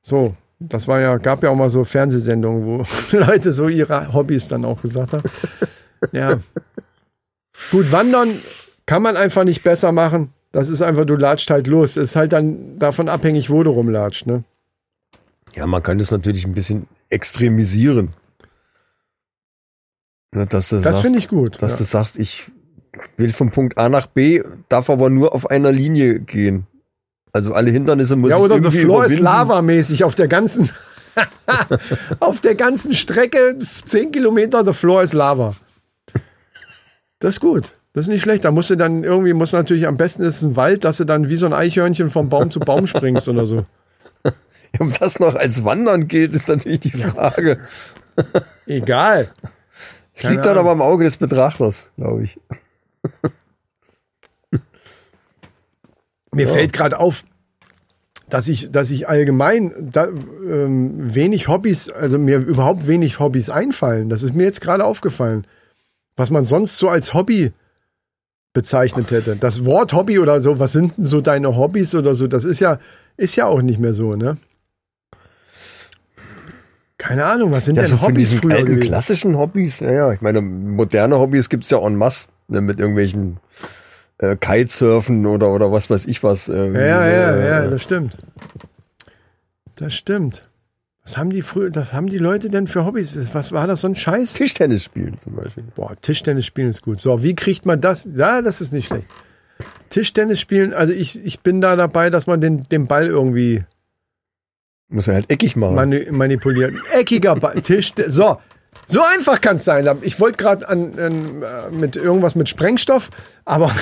So, das war ja, gab ja auch mal so Fernsehsendungen, wo Leute so ihre Hobbys dann auch gesagt haben. Ja. Gut, wandern kann man einfach nicht besser machen. Das ist einfach, du latscht halt los. Ist halt dann davon abhängig, wo du rumlatscht, ne? Ja, man kann das natürlich ein bisschen extremisieren. Ja, dass du Das finde ich gut. dass ja. du sagst, ich will von Punkt A nach B, darf aber nur auf einer Linie gehen. Also alle Hindernisse muss Ja, ich oder the irgendwie floor is überwinden. lava-mäßig auf der ganzen, auf der ganzen Strecke, 10 Kilometer, the floor is lava. Das ist gut. Das ist nicht schlecht. Da musst du dann irgendwie, muss natürlich, am besten ist es ein Wald, dass du dann wie so ein Eichhörnchen vom Baum zu Baum springst oder so. Ob das noch als Wandern gilt, ist natürlich die Frage. Egal. Es liegt dann aber im Auge des Betrachters, glaube ich. Mir fällt gerade auf, dass ich, dass ich allgemein da, ähm, wenig Hobbys, also mir überhaupt wenig Hobbys einfallen. Das ist mir jetzt gerade aufgefallen. Was man sonst so als Hobby bezeichnet hätte. Das Wort Hobby oder so, was sind denn so deine Hobbys oder so, das ist ja, ist ja auch nicht mehr so, ne? Keine Ahnung, was sind Ja, denn so von Hobbys diesen früher alten gewesen? klassischen Hobbys, ja, ja. Ich meine, moderne Hobbys gibt's ja en masse, ne, mit irgendwelchen äh, Kitesurfen oder, oder was weiß ich was. Äh, Ja, ja, ja, äh, ja, das stimmt. Das stimmt. Was haben die früher, das haben die Leute denn für Hobbys? Was war das, so ein Scheiß? Tischtennis spielen zum Beispiel. Boah, Tischtennis spielen ist gut. So, wie kriegt man das? Ja, das ist nicht schlecht. Tischtennis spielen, also ich, ich bin da dabei, dass man den, den Ball irgendwie Muss er halt eckig machen. mani manipuliert. Eckiger Tisch. So, so einfach kann es sein. Ich wollte gerade an, an äh, mit irgendwas mit Sprengstoff, aber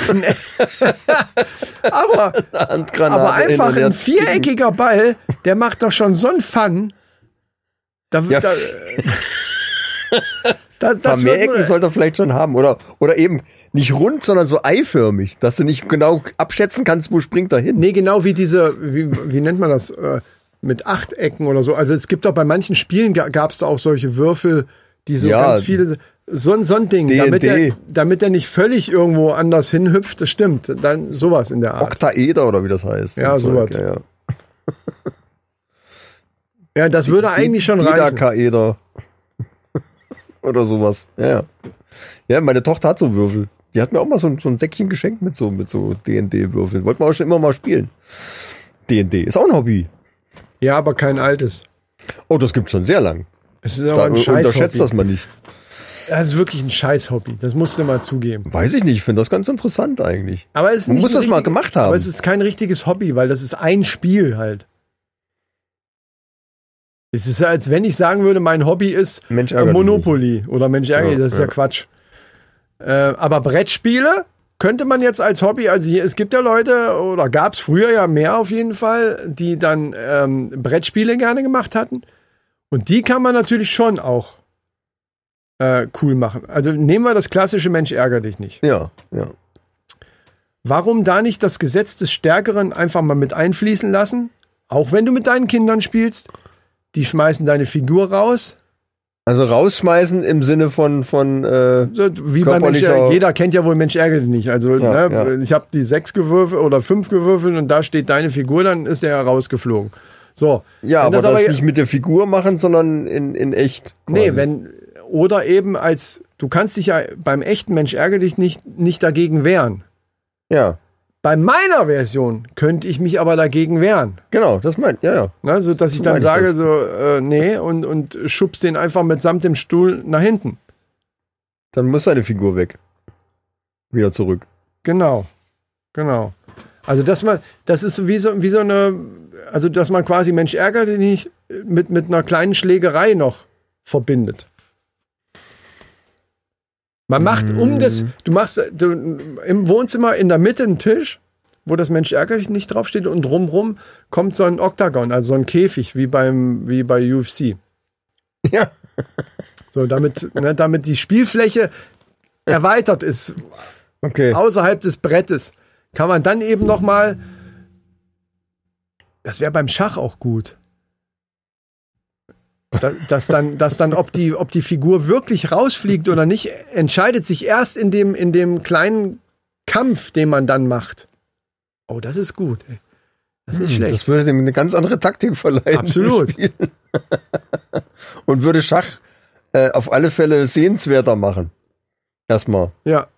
aber, aber einfach ein viereckiger Ball, der macht doch schon so einen Fun. Da, Ja, da, da, Ein paar das mehr Ecken sollte er vielleicht schon haben. Oder, oder eben nicht rund, sondern so eiförmig, dass du nicht genau abschätzen kannst, wo springt er hin. Nee, genau wie diese, wie, wie nennt man das? Mit Achtecken oder so. Also es gibt doch bei manchen Spielen gab es da auch solche Würfel, die so Ja. ganz viele. So, ein- so ein Ding, damit er, damit er nicht völlig irgendwo anders hinhüpft, das stimmt. Dann sowas in der Art. Oktaeder oder wie das heißt. Ja, So sowas. Ja, ja. Ja, das würde eigentlich schon reichen. Didakaeder. oder sowas. Ja, ja. Meine Tochter hat so Würfel. Die hat mir auch mal so, ein- so ein Säckchen geschenkt mit so, mit so D&D-Würfeln. Wollten wir auch schon immer mal spielen. D&D ist auch ein Hobby. Ja, aber kein altes. Oh, das gibt schon sehr lang. Es ist aber Da ein unterschätzt Scheiß-Hobby. das man nicht. Das ist wirklich ein Scheiß-Hobby. Das musst du mal zugeben. Weiß ich nicht, ich finde das ganz interessant eigentlich. Aber es ist Man muss das mal gemacht haben. Aber es ist kein richtiges Hobby, weil das ist ein Spiel halt. Es ist ja, als wenn ich sagen würde, mein Hobby ist Mensch, äh, Monopoly oder Mensch ärgere, Ja, das ist ja, ja. Quatsch. Äh, aber Brettspiele könnte man jetzt als Hobby, also hier, es gibt ja Leute, oder gab es früher ja mehr auf jeden Fall, die dann ähm, Brettspiele gerne gemacht hatten. Und die kann man natürlich schon auch äh, cool machen. Also nehmen wir das klassische Mensch ärgere dich nicht. Ja, ja. Warum da nicht das Gesetz des Stärkeren einfach mal mit einfließen lassen? Auch wenn du mit deinen Kindern spielst. Die schmeißen deine Figur raus. Also rausschmeißen im Sinne von, von äh, Wie bei Mensch, jeder kennt ja wohl Mensch ärgere dich nicht. Also Ja, ne, ja. ich habe die sechs gewürfelt oder fünf gewürfelt und da steht deine Figur, dann ist der ja rausgeflogen. So. ja, aber das, aber- nicht mit der Figur machen, sondern in, in echt. Nee, quasi. wenn oder eben als du kannst dich ja beim echten Mensch ärgere dich nicht nicht dagegen wehren. Ja, Bei meiner Version könnte ich mich aber dagegen wehren. genau, das meint, ja, ja. Ne, so dass ich dann ich sage, das. so, äh, nee, und, und schubst den einfach mitsamt dem Stuhl nach hinten. Dann muss seine Figur weg. Wieder zurück. Genau. Genau. Also, dass man, das ist wie so, wie so eine, also, dass man quasi Mensch ärgert dich nicht mit, mit einer kleinen Schlägerei noch verbindet. Man macht um das, du machst du, im Wohnzimmer in der Mitte einen Tisch, wo das Mensch ärgert dich nicht draufsteht und drumrum kommt so ein Oktagon, also so ein Käfig, wie beim, wie bei UFC. Ja. So, damit, ne, damit die Spielfläche erweitert ist, Okay. außerhalb des Brettes, kann man dann eben noch mal, das wäre beim Schach auch gut. Da- Dass dann, dass dann, ob die, ob die Figur wirklich rausfliegt oder nicht, entscheidet sich erst in dem, in dem kleinen Kampf, den man dann macht. Oh, das ist gut. Ey. Das ist nicht schlecht. Das würde dem eine ganz andere Taktik verleihen. Absolut. Und würde Schach äh, auf alle Fälle sehenswerter machen. Erstmal. Ja.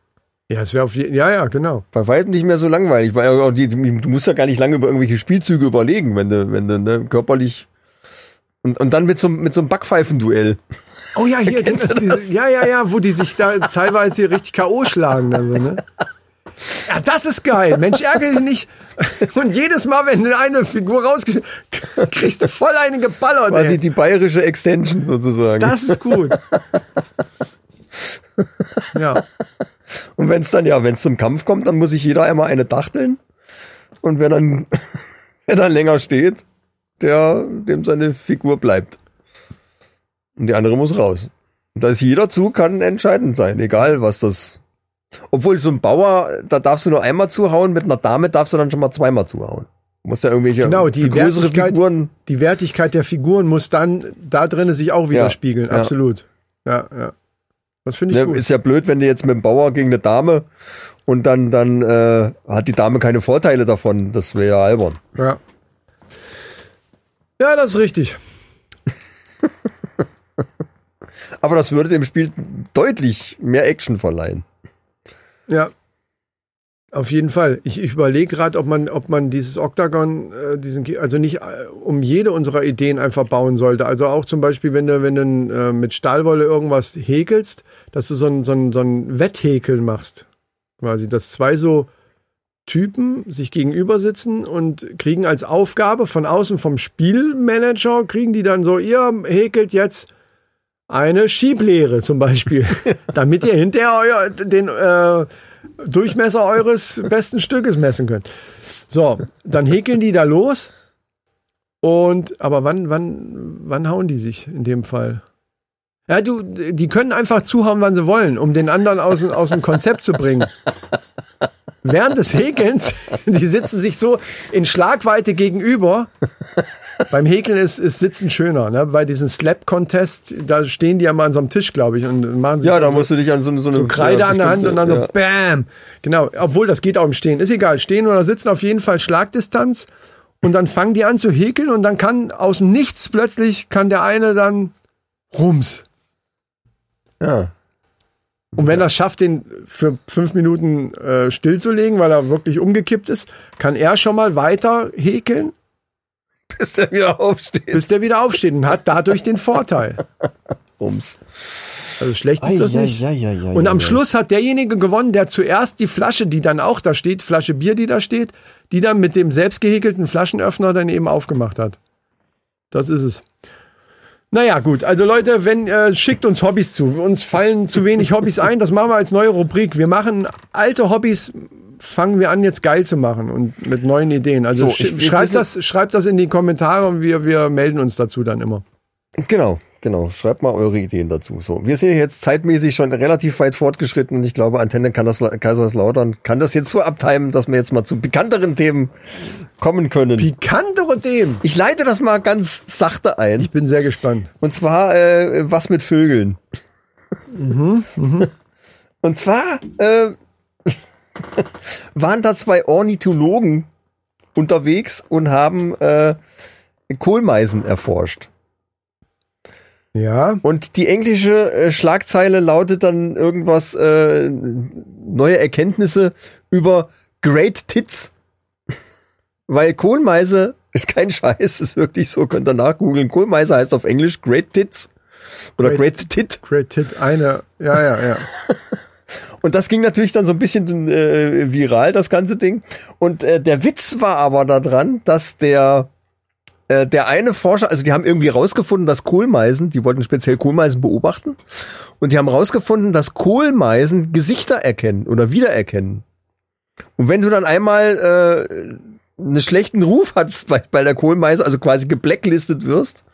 Ja, es wäre auf jeden Ja, ja, genau. Bei weitem nicht mehr so langweilig, weil die, du musst ja gar nicht lange über irgendwelche Spielzüge überlegen, wenn du, wenn du ne, körperlich und, und dann mit so, mit so einem Backpfeifenduell. Oh ja, hier gibt es diese, ja, ja, ja, wo die sich da teilweise hier richtig K.O. schlagen. Dann so, ne? Ja, das ist geil. Mensch, ärgere dich nicht. Und jedes Mal, wenn du eine Figur rauskriegst, kriegst du voll eine geballert. Quasi Ey. die bayerische Extension sozusagen. Das ist gut. Ja, Und wenn es dann, ja, wenn es zum Kampf kommt, dann muss sich jeder einmal eine dachteln. Und wer dann, wer dann länger steht, der, dem seine Figur bleibt. Und die andere muss raus. Und da ist jeder Zug kann entscheidend sein, egal was das. Obwohl so ein Bauer, da darfst du nur einmal zuhauen, mit einer Dame darfst du dann schon mal zweimal zuhauen. Du musst ja irgendwelche Genau, die größere Figuren. die Wertigkeit der Figuren muss dann da drinnen sich auch widerspiegeln. ja. Absolut. Ja, ja. Das finde ich Ne, gut. ist ja blöd, wenn du jetzt mit dem Bauer gegen eine Dame und dann, dann äh, hat die Dame keine Vorteile davon. Das wäre ja albern. Ja. Ja, das ist richtig. Aber das würde dem Spiel deutlich mehr Action verleihen. Ja. Auf jeden Fall. Ich, ich überlege gerade, ob man, ob man dieses Octagon, äh, diesen, also nicht äh, um jede unserer Ideen einfach bauen sollte. Also auch zum Beispiel, wenn du, wenn du äh, mit Stahlwolle irgendwas häkelst, dass du so ein, so ein, so ein Wetthäkeln machst. Quasi, dass zwei so Typen sich gegenüber sitzen und kriegen als Aufgabe von außen vom Spielmanager, kriegen die dann so, ihr häkelt jetzt eine Schieblehre zum Beispiel, damit ihr hinterher euer, den äh, Durchmesser eures besten Stückes messen könnt. So, dann häkeln die da los. Und, aber wann, wann, wann hauen die sich in dem Fall? Ja, du, die können einfach zuhauen, wann sie wollen, um den anderen aus, aus dem Konzept zu bringen. Während des Häkelns, die sitzen sich so in Schlagweite gegenüber. Beim Häkeln ist, ist Sitzen schöner, ne? Bei diesem Slap-Contest, da stehen die ja mal an so einem Tisch, glaube ich, und machen sich Ja, da so, musst du dich an so, so eine so Kreide ja, an der Hand und dann so ja. BAM! Genau, obwohl das geht auch im Stehen. Ist egal, stehen oder sitzen auf jeden Fall Schlagdistanz. Und dann fangen die an zu häkeln und dann kann aus dem Nichts plötzlich kann der eine dann rums. Ja. Und wenn er es schafft, den für fünf Minuten äh, stillzulegen, weil er wirklich umgekippt ist, kann er schon mal weiter häkeln, Bis der wieder aufsteht. bis der wieder aufsteht und hat dadurch den Vorteil. Rums. Also schlecht ist das Ei, nicht. ei, ei, Und am. Schluss hat derjenige gewonnen, der zuerst die Flasche, die dann auch da steht, Flasche Bier, die da steht, die dann mit dem selbst gehäkelten Flaschenöffner dann eben aufgemacht hat. Das ist es. Naja, gut. Also Leute, wenn äh, schickt uns Hobbys zu. Uns fallen zu wenig Hobbys ein. Das machen wir als neue Rubrik. Wir machen alte Hobbys, fangen wir an jetzt geil zu machen und mit neuen Ideen. Also So, sch schreibt das, schreibt das in die Kommentare und wir, wir melden uns dazu dann immer. Genau, genau. Schreibt mal eure Ideen dazu. So, wir sind jetzt zeitmäßig schon relativ weit fortgeschritten und ich glaube, Antenne kann das, Kaiserslautern kann das jetzt so abtimen, dass wir jetzt mal zu bekannteren Themen kommen können. Pikantere Themen. Ich leite das mal ganz sachte ein. Ich bin sehr gespannt. Und zwar äh, was mit Vögeln. Mhm, Und zwar äh, waren da zwei Ornithologen unterwegs und haben äh, Kohlmeisen erforscht. Ja. Und die englische äh, Schlagzeile lautet dann irgendwas, äh, neue Erkenntnisse über Great Tits. Weil Kohlmeise ist kein Scheiß, ist wirklich so, könnt ihr nachgoogeln. Kohlmeise heißt auf Englisch Great Tits. Oder Great- Great, Tit. Great Hit, eine. Ja, ja, ja. Und das ging natürlich dann so ein bisschen äh, viral, das ganze Ding. Und äh, der Witz war aber daran, dass der äh, der eine Forscher, also die haben irgendwie rausgefunden, dass Kohlmeisen, die wollten speziell Kohlmeisen beobachten, und die haben rausgefunden, dass Kohlmeisen Gesichter erkennen oder wiedererkennen. Und wenn du dann einmal äh, einen schlechten Ruf hattest bei, bei der Kohlmeise, also quasi geblacklistet wirst,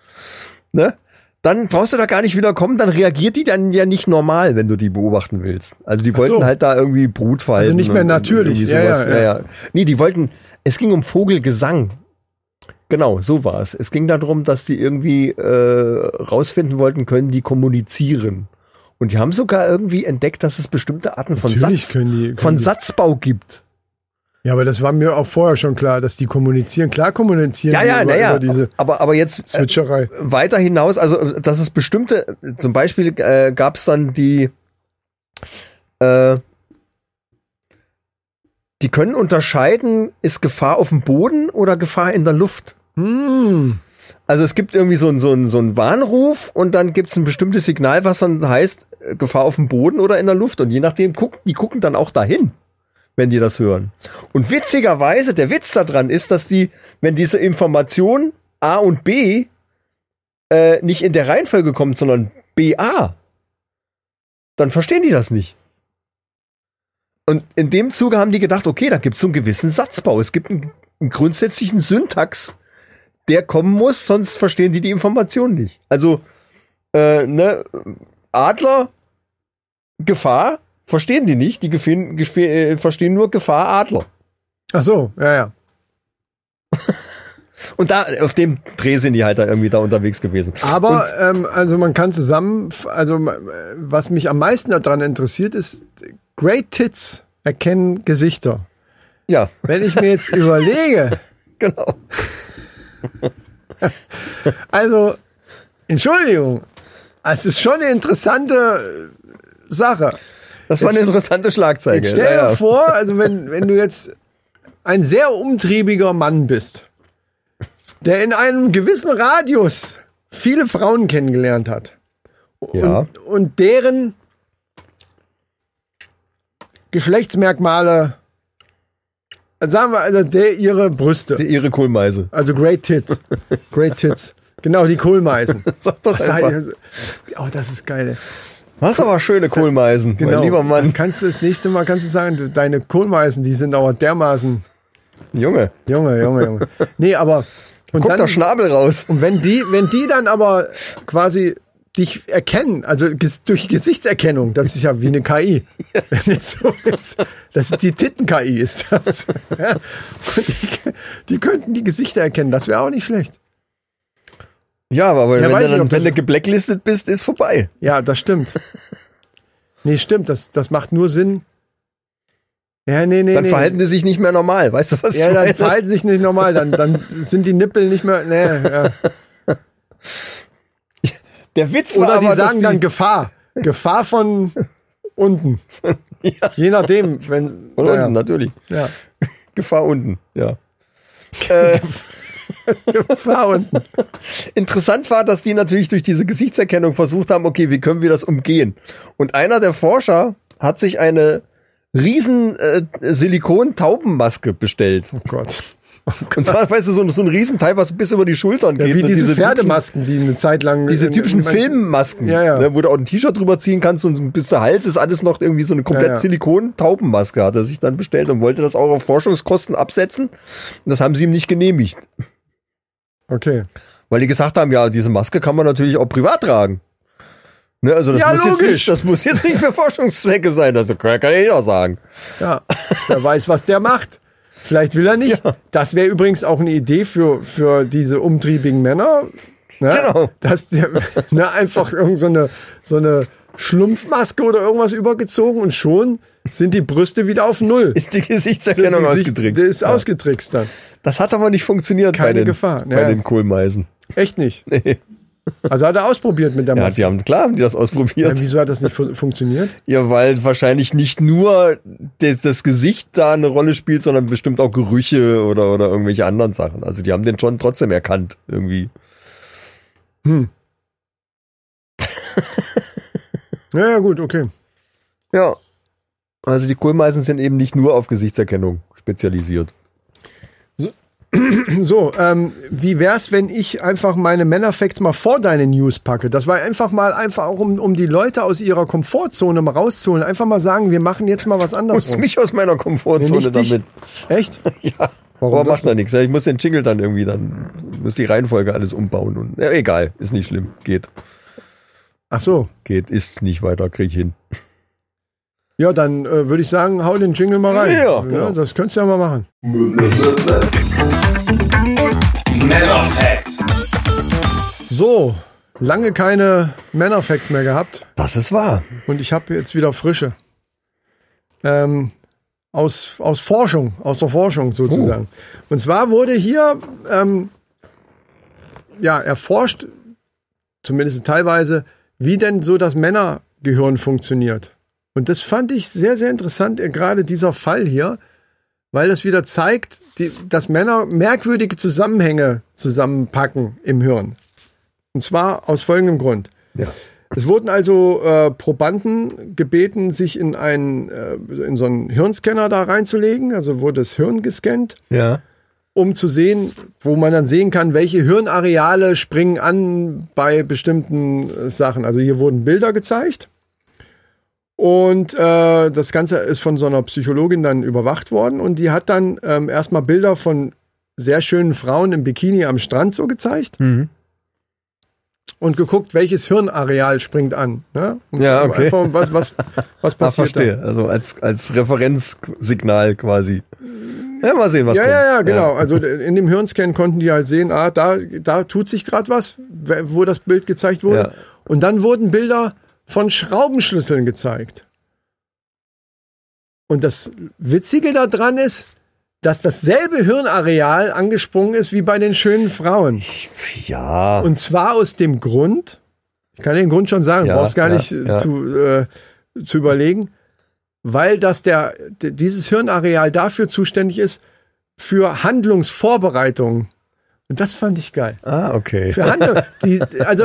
ne? Dann brauchst du da gar nicht wieder kommen, dann reagiert die dann ja nicht normal, wenn du die beobachten willst. Also die wollten so. halt da irgendwie Brutfallen. Also nicht mehr und- und natürlich. irgendwie Ja, sowas. ja, ja. Nee, die wollten, es ging um Vogelgesang. Genau, so war es. Es ging darum, dass die irgendwie äh, rausfinden wollten, können die kommunizieren. Und die haben sogar irgendwie entdeckt, dass es bestimmte Arten von, Natürlich Satz, können die- können von die. Satzbau gibt. Ja, aber das war mir auch vorher schon klar, dass die kommunizieren. Klar kommunizieren Ja, ja, über, naja. über diese Aber, aber jetzt äh, Zwitscherei. weiter hinaus, also dass es bestimmte, zum Beispiel äh, gab es dann die, äh, die können unterscheiden, ist Gefahr auf dem Boden oder Gefahr in der Luft. Hm. Also es gibt irgendwie so einen so so einen Warnruf und dann gibt es ein bestimmtes Signal, was dann heißt, äh, Gefahr auf dem Boden oder in der Luft. Und je nachdem gucken, die gucken dann auch dahin, wenn die das hören. Und witzigerweise, der Witz daran ist, dass die, wenn diese Information A und B äh, nicht in der Reihenfolge kommt, sondern BA, dann verstehen die das nicht. Und in dem Zuge haben die gedacht, okay, da gibt es so einen gewissen Satzbau. Es gibt einen, einen grundsätzlichen Syntax, der kommen muss, sonst verstehen die die Information nicht. Also, äh, ne, Adler, Gefahr, verstehen die nicht. Die gefe- gefe- äh, verstehen nur Gefahr, Adler. Ach so, ja, ja. Und da, auf dem Dreh sind die halt da irgendwie da unterwegs gewesen. Aber ähm, also man kann zusammen, also äh, was mich am meisten daran interessiert, ist Great Tits erkennen Gesichter. Ja, Wenn ich mir jetzt überlege, genau. also Entschuldigung, es ist schon eine interessante Sache. Das war eine interessante Schlagzeile. Stell dir ja. vor, also wenn, wenn du jetzt ein sehr umtriebiger Mann bist, der in einem gewissen Radius viele Frauen kennengelernt hat Ja. und, und deren Geschlechtsmerkmale sagen wir, also der ihre Brüste. Die, ihre Kohlmeise. Also Great Tits. Great Tits. Genau, die Kohlmeisen. Sag doch sei- einfach. oh, das ist geil. Was aber schöne Kohlmeisen, Genau. mein lieber Mann. Das kannst du das nächste Mal kannst du sagen, deine Kohlmeisen, die sind aber dermaßen. Junge, Junge, Junge, Junge. Nee, aber. Und guck dann, doch Schnabel raus. Und wenn die, wenn die dann aber quasi dich erkennen, also ges durch Gesichtserkennung, das ist ja wie eine KI. Wenn es so ist, das ist die Titten-KI ist das. Ja. Die, die könnten die Gesichter erkennen, das wäre auch nicht schlecht. Ja, aber Ja, wenn, du dann, wenn du geblacklistet bist, ist vorbei. Ja, das stimmt. Nee, stimmt, das, das macht nur Sinn. Ja, nee, nee, Dann nee. verhalten die sich nicht mehr normal. Weißt du, was ja, dann verhalten sich nicht normal, dann, dann sind die Nippel nicht mehr, nee, ja. Der Witz war Oder die aber, dass sagen dann Gefahr. Gefahr von unten. Je nachdem, wenn. Von naja. unten, natürlich. Ja. Gefahr unten, ja. äh, Gefahr unten. interessant war, dass die natürlich durch diese Gesichtserkennung versucht haben, okay, wie können wir das umgehen? Und einer der Forscher hat sich eine riesen äh, Silikon-Taubenmaske bestellt. Oh Gott. Und zwar, weißt du, so, so ein Riesenteil, was bis über die Schultern Ja, geht. wie Und diese, typischen- Pferdemasken, die eine Zeit lang. Diese in- typischen in- Filmmasken, Ja, ja. Ne, wo du auch ein T-Shirt drüber ziehen kannst und bis der Hals ist alles noch irgendwie so eine komplett Ja, ja. Silikon-Taubenmaske hat er sich dann bestellt und wollte das auch auf Forschungskosten absetzen. Und das haben sie ihm nicht genehmigt. Okay. Weil die gesagt haben, ja, diese Maske kann man natürlich auch privat tragen. Ne, also das Ja, muss jetzt logisch. nicht, das muss jetzt nicht für Forschungszwecke sein. Also kann, kann ja jeder sagen. Ja. Wer weiß, was der macht. Vielleicht will er nicht. Das wäre übrigens auch eine Idee für, für diese umtriebigen Männer. Ne? Genau. Dass der ne, einfach irgend so eine, so eine Schlumpfmaske oder irgendwas übergezogen und schon sind die Brüste wieder auf Null. Ist die Gesichtserkennung Die Sicht- ausgedrückt. Die ist Ja. ausgetrickst dann. Das hat aber nicht funktioniert bei Keine den, Gefahr. bei Ja. den Kohlmeisen. Echt nicht. Nee. Also hat er ausprobiert mit der Ja, Maske. die haben, klar haben die das ausprobiert. Ja, wieso hat das nicht fu funktioniert? Ja, weil wahrscheinlich nicht nur das, das Gesicht da eine Rolle spielt, sondern bestimmt auch Gerüche oder, oder irgendwelche anderen Sachen. Also die haben den schon trotzdem erkannt, irgendwie. Ja, ja, gut, okay. Ja. Also die Kohlmeisen sind eben nicht nur auf Gesichtserkennung spezialisiert. So, ähm, wie wär's, wenn ich einfach meine Männerfacts mal vor deine News packe? Das war einfach mal, einfach auch um, um die Leute aus ihrer Komfortzone mal rauszuholen. Einfach mal sagen, wir machen jetzt mal was anderes. mich aus meiner Komfortzone dich. damit. Echt? Ja. Warum Aber macht da nichts. Ich muss den Jingle dann irgendwie dann, muss die Reihenfolge alles umbauen und, ja, egal, ist nicht schlimm. Geht, Ach so. geht, ist nicht weiter, krieg ich hin. Ja, dann äh, würde ich sagen, hau den Jingle mal rein. Ja, genau. Das könntest du ja mal machen. Männerfacts. So, lange keine Männerfacts mehr gehabt. Das ist wahr. Und ich habe jetzt wieder frische. Ähm, aus, aus Forschung, aus der Forschung sozusagen. Und zwar wurde hier ähm, ja erforscht, zumindest teilweise, wie denn so das Männergehirn funktioniert. Und das fand ich sehr, sehr interessant, äh, gerade dieser Fall hier, weil das wieder zeigt, die, dass Männer merkwürdige Zusammenhänge zusammenpacken im Hirn. Und zwar aus folgendem Grund. Ja. Es wurden also äh, Probanden gebeten, sich in einen äh, in so einen Hirnscanner da reinzulegen, also wurde das Hirn gescannt, Ja. um zu sehen, wo man dann sehen kann, welche Hirnareale springen an bei bestimmten äh, Sachen. Also hier wurden Bilder gezeigt und äh, das Ganze ist von so einer Psychologin dann überwacht worden und die hat dann ähm, erstmal Bilder von sehr schönen Frauen im Bikini am Strand so gezeigt Mhm. und geguckt, welches Hirnareal springt an. Ne? Ja, okay. Einfach, was, was, was Ah, passiert da? verstehe. Also als, als Referenzsignal quasi. Ja, mal sehen, was Ja, kommt. ja, ja, genau. Also in dem Hirnscan konnten die halt sehen, ah, da, da tut sich gerade was, wo das Bild gezeigt wurde. Ja. Und dann wurden Bilder von Schraubenschlüsseln gezeigt. Und das Witzige daran ist, dass dasselbe Hirnareal angesprungen ist wie bei den schönen Frauen. Ja. Und zwar aus dem Grund, ich kann den Grund schon sagen, Ja, brauchst gar ja, nicht äh, ja. Zu, äh, zu überlegen, weil das der, dieses Hirnareal dafür zuständig ist, für Handlungsvorbereitungen. Und das fand ich geil. ah, okay. Für Handlung, die, also,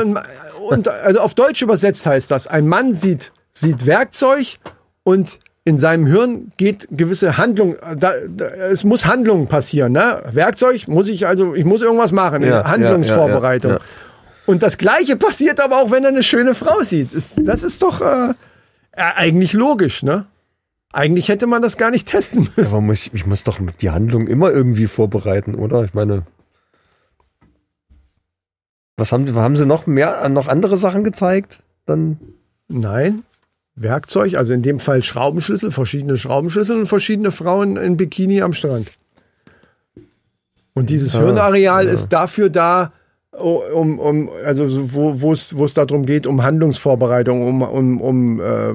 und, also auf Deutsch übersetzt heißt das, ein Mann sieht, sieht Werkzeug und in seinem Hirn geht gewisse Handlung, da, da, es muss Handlung passieren, ne? Werkzeug muss ich also, ich muss irgendwas machen, Ja, Handlungsvorbereitung. ja, ja, Und das Gleiche passiert aber auch, wenn er eine schöne Frau sieht. Das, ist doch äh, äh, eigentlich logisch, ne? Eigentlich hätte man das gar nicht testen müssen. Aber muss, ich muss doch die Handlung immer irgendwie vorbereiten, oder? Ich meine. Was haben, haben sie noch mehr, noch andere Sachen gezeigt? Dann. Nein. Werkzeug, also in dem Fall Schraubenschlüssel, verschiedene Schraubenschlüssel und verschiedene Frauen in Bikini am Strand. Und dieses Ja, Hirnareal ja. ist dafür da, um, um also wo es darum geht, um Handlungsvorbereitung, um um um äh,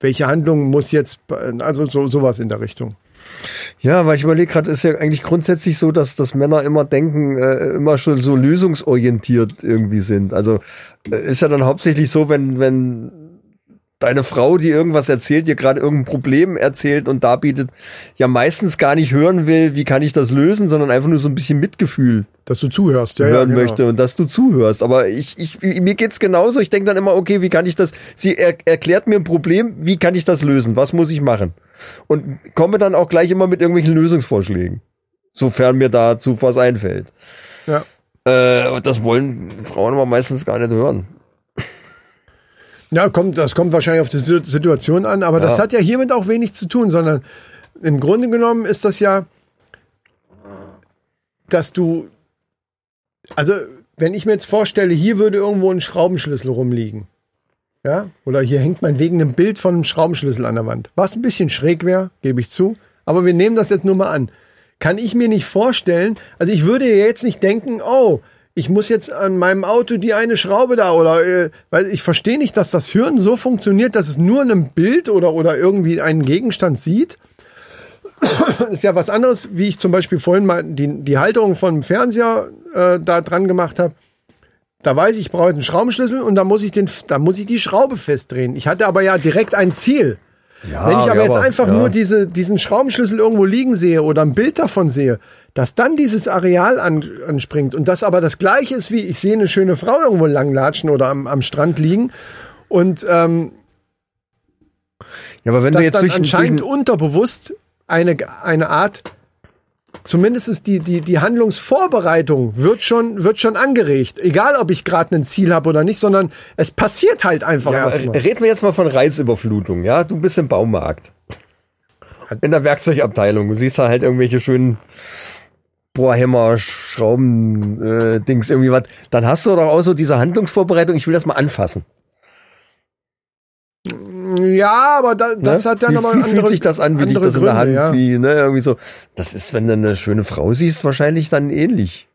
welche Handlung muss jetzt, also so sowas in der Richtung. Ja, weil ich überlege gerade, ist ja eigentlich grundsätzlich so, dass, dass Männer immer denken, äh, immer schon so lösungsorientiert irgendwie sind. Also äh, ist ja dann hauptsächlich so, wenn, wenn deine Frau, die irgendwas erzählt, dir gerade irgendein Problem erzählt und darbietet, ja meistens gar nicht hören will, wie kann ich das lösen, sondern einfach nur so ein bisschen Mitgefühl Dass du zuhörst, ja, hören ja, genau. möchte und dass du zuhörst. Aber ich, ich, mir geht's genauso. Ich denke dann immer, okay, wie kann ich das? Sie er, erklärt mir ein Problem, wie kann ich das lösen? Was muss ich machen? Und komme dann auch gleich immer mit irgendwelchen Lösungsvorschlägen, sofern mir dazu was einfällt. Ja. Äh, das wollen Frauen aber meistens gar nicht hören. Ja, kommt, das kommt wahrscheinlich auf die Situ- Situation an, aber das Ja. hat ja hiermit auch wenig zu tun, sondern im Grunde genommen ist das ja, dass du, also wenn ich mir jetzt vorstelle, hier würde irgendwo ein Schraubenschlüssel rumliegen, ja, oder hier hängt mein wegen einem Bild von einem Schraubenschlüssel an der Wand, was ein bisschen schräg wäre, gebe ich zu, aber wir nehmen das jetzt nur mal an. Kann ich mir nicht vorstellen, also ich würde jetzt nicht denken, oh, ich muss jetzt an meinem Auto die eine Schraube da oder äh, weil ich verstehe nicht, dass das Hirn so funktioniert, dass es nur ein Bild oder oder irgendwie einen Gegenstand sieht. Ist ja was anderes, wie ich zum Beispiel vorhin mal die, die Halterung vom Fernseher äh, da dran gemacht habe. Da weiß ich, ich brauche einen Schraubenschlüssel und da muss ich den, da muss ich die Schraube festdrehen. Ich hatte aber ja direkt ein Ziel. Ja, Wenn ich aber ja, jetzt einfach ja. nur diese, diesen Schraubenschlüssel irgendwo liegen sehe oder ein Bild davon sehe, dass dann dieses Areal an, anspringt und das aber das gleiche ist wie, ich sehe eine schöne Frau irgendwo langlatschen oder am, am Strand liegen und ähm, Ja, aber wenn du dass jetzt dann durch, durch anscheinend unterbewusst eine, eine Art, zumindest die, die, die Handlungsvorbereitung wird schon, wird schon angeregt. Egal, ob ich gerade ein Ziel habe oder nicht, sondern es passiert halt einfach Ja, erstmal. reden wir jetzt mal von Reizüberflutung, ja? Du bist im Baumarkt. In der Werkzeugabteilung. Du siehst da halt irgendwelche schönen Bohrhämmer, Schrauben, äh, Dings, irgendwie was. Dann hast du doch auch so diese Handlungsvorbereitung, ich will das mal anfassen. Ja, aber da, das ne? hat dann wie, nochmal wie andere fühlt sich das an, wie liegt andere das in der Hand, Gründe, ja. wie, ne, irgendwie so. Das ist, wenn du eine schöne Frau siehst, wahrscheinlich dann ähnlich.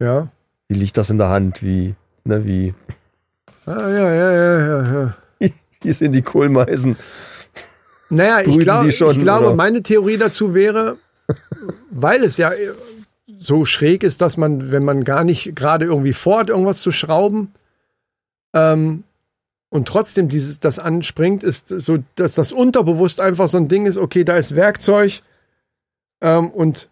Ja. Wie liegt das in der Hand, wie, ne, wie, Ah, ja, ja, ja, ja, ja. wie sind die Kohlmeisen? Naja, ich, glaub, schon, ich glaube, oder? meine Theorie dazu wäre, weil es ja äh, so schräg ist, dass man, wenn man gar nicht gerade irgendwie vorhat, irgendwas zu schrauben, ähm, und trotzdem dieses, das anspringt, ist so, dass das unterbewusst einfach so ein Ding ist, okay, da ist Werkzeug, ähm, und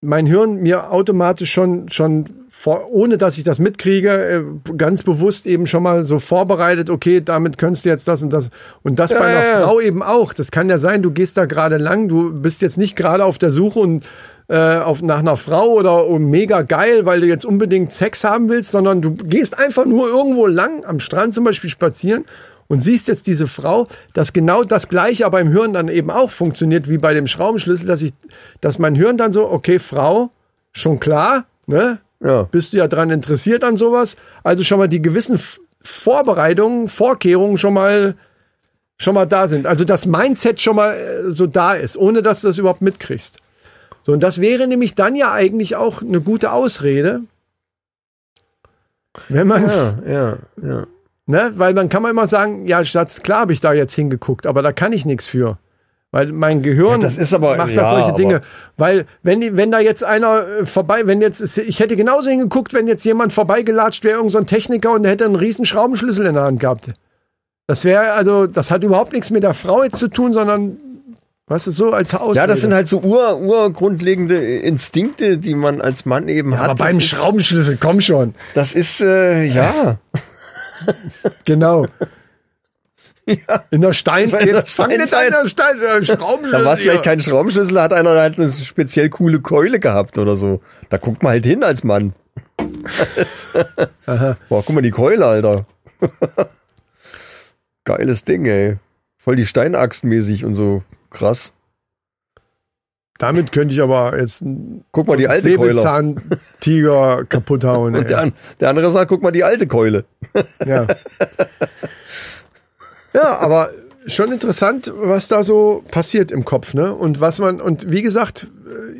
mein Hirn mir automatisch schon, schon vor, ohne dass ich das mitkriege, äh, ganz bewusst eben schon mal so vorbereitet, okay, damit könntest du jetzt das und das. Und das bei einer ja, ja. Frau eben auch. Das kann ja sein, du gehst da gerade lang, du bist jetzt nicht gerade auf der Suche und äh, auf, nach einer Frau oder oh, mega geil, weil du jetzt unbedingt Sex haben willst, sondern du gehst einfach nur irgendwo lang, am Strand zum Beispiel spazieren und siehst jetzt diese Frau, dass genau das Gleiche aber im Hirn dann eben auch funktioniert wie bei dem Schraubenschlüssel, dass ich, dass mein Hirn dann so, okay, Frau, schon klar, ne? Ja. Bist du ja dran interessiert an sowas? Also schon mal die gewissen Vorbereitungen, Vorkehrungen schon mal, schon mal da sind. Also das Mindset schon mal äh, so da ist, ohne dass du das überhaupt mitkriegst. So, und das wäre nämlich dann ja eigentlich auch eine gute Ausrede, wenn man, Ja, ja, ja. Ne? Weil dann kann man immer sagen, ja, Schatz, klar habe ich da jetzt hingeguckt, aber da kann ich nichts für. Weil mein Gehirn Ja, das ist aber- macht da ja, solche Dinge. Weil, wenn, wenn da jetzt einer äh, vorbei, wenn jetzt, ich hätte genauso hingeguckt, wenn jetzt jemand vorbeigelatscht wäre, irgendein so ein Techniker und der hätte einen riesen Schraubenschlüssel in der Hand gehabt. Das wäre, also, das hat überhaupt nichts mit der Frau jetzt zu tun, sondern, weißt du, so als Haus. Ja, das sind halt so ur, urgrundlegende Instinkte, die man als Mann eben hat. aber beim ist, Schraubenschlüssel, komm schon. Das ist, äh, ja. Genau. In der Stein, in jetzt fang Steinzeit. der Stein, äh, Schraubenschlüssel. Da war es vielleicht kein Schraubenschlüssel, hat einer halt eine speziell coole Keule gehabt oder so. Da guckt man halt hin als Mann. Boah, guck mal die Keule, Alter. Geiles Ding, ey. Voll die Steinaxt mäßig und so. Krass. Damit könnte ich aber jetzt einen Guck mal die alte Keule. Säbelzahntiger kaputt hauen. Und der, der andere sagt, guck mal die alte Keule. Ja. ja, aber schon interessant, was da so passiert im Kopf, ne? Und was man, und wie gesagt,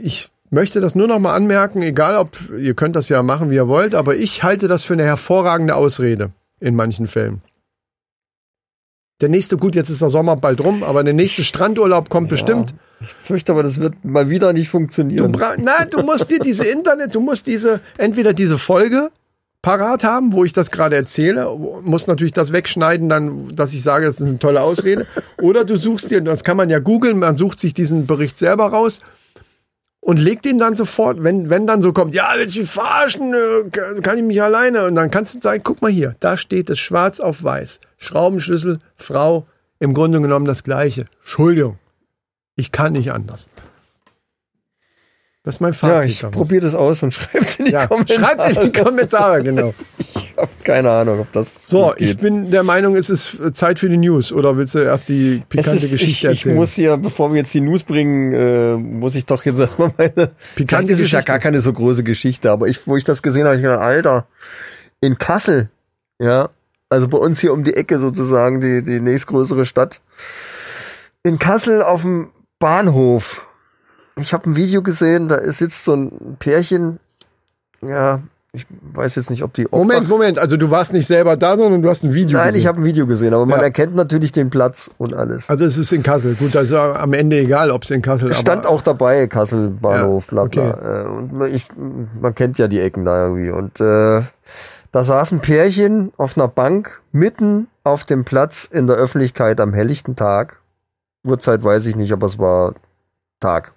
ich möchte das nur noch mal anmerken, egal ob, ihr könnt das ja machen, wie ihr wollt, aber ich halte das für eine hervorragende Ausrede in manchen Fällen. Der nächste, gut, jetzt ist der Sommer bald rum, aber der nächste Strandurlaub kommt bestimmt. Ich fürchte aber, das wird mal wieder nicht Du funktionieren. bra Nein, du musst dir diese Internet, du musst diese, entweder diese Folge parat haben, wo ich das gerade erzähle, muss natürlich das wegschneiden, dann, dass ich sage, das ist eine tolle Ausrede. Oder du suchst dir, das kann man ja googeln, man sucht sich diesen Bericht selber raus und legt ihn dann sofort, wenn, wenn dann so kommt, ja, willst du mich verarschen, äh, kann kann ich mich alleine? Und dann kannst du sagen, guck mal hier, da steht es schwarz auf weiß. Schraubenschlüssel, Frau, im Grunde genommen das Gleiche. Entschuldigung, ich kann nicht anders. Das ist mein Ja, Fazit. ich daraus. probiere das aus und schreib's in die ja, Kommentare. schreibt's in die Kommentare, genau. Ich habe keine Ahnung, ob das So, ich bin der Meinung, es ist Zeit für die News. Oder willst du erst die Es pikante ist, Geschichte ich, ich erzählen? muss hier, bevor wir jetzt die News bringen, äh, muss ich doch jetzt erstmal meine. Pikante Vielleicht ist es ja Geschichte. gar keine so große Geschichte, aber ich, wo ich das gesehen habe, ich gedacht, Alter, in Kassel, ja, also bei uns hier um die Ecke sozusagen, die, die nächstgrößere Stadt. In Kassel auf dem Bahnhof. Ich habe ein Video gesehen, da ist- sitzt so ein Pärchen, ja, ich weiß jetzt nicht, ob die Moment, Obdach- Moment. Also du warst nicht selber da, sondern du hast ein Video Nein, gesehen. ich habe ein Video gesehen, aber man Ja. erkennt natürlich den Platz und alles. also es ist in Kassel. Gut, das ist am Ende egal, ob es in Kassel Stand aber, auch dabei, Kassel Bahnhof, Ja, bla bla. Äh, Und man- ich, man kennt ja die Ecken da irgendwie. Und äh, da saß ein Pärchen auf einer Bank mitten auf dem Platz in der Öffentlichkeit am helllichten Tag. Uhrzeit weiß ich nicht, aber es war Tag.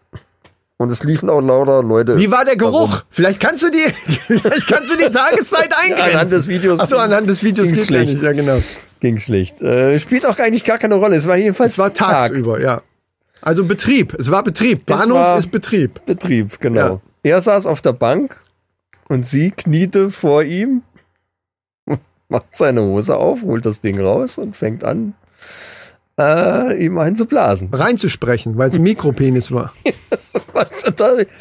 Und es liefen auch lauter Leute. Wie war der Geruch? Warum? Vielleicht kannst du die, vielleicht kannst du die Tageszeit eingrenzen. Anhand des Videos Achso, anhand des Videos ging's geht ja schlecht. nicht. Ja, genau. ging schlecht. Äh, spielt auch eigentlich gar keine Rolle. Es war jedenfalls Es war tagsüber, ja. Also Betrieb. Es war Betrieb. Bahnhof war- ist Betrieb. Betrieb, genau. Er saß auf der Bank und sie kniete vor ihm, macht seine Hose auf, holt das Ding raus und fängt an, äh, ihm einzublasen. Reinzusprechen, weil es ein Mikropenis war.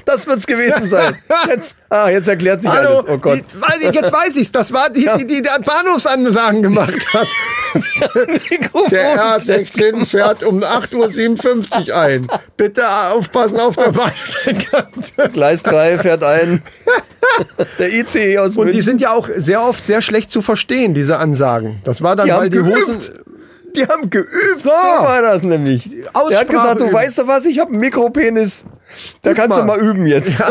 Das wird's gewesen sein. Jetzt, ah, jetzt erklärt sich Hallo, alles. Oh Gott. Die, jetzt weiß ich's. Das war die, die, die der Bahnhofsansagen gemacht hat. Der R16 fährt um 8.57 Uhr ein. Bitte aufpassen auf der Bahnsteigkante. Gleis 3 fährt ein. Der ICE aus Und die München. sind ja auch sehr oft sehr schlecht zu verstehen, diese Ansagen. Das war dann, Die weil die. Hosen. Die haben geübt. So. So war das nämlich. Aussprache Der hat gesagt, du üben. weißt du was, ich habe einen Mikropenis. Da kannst du mal. mal üben jetzt.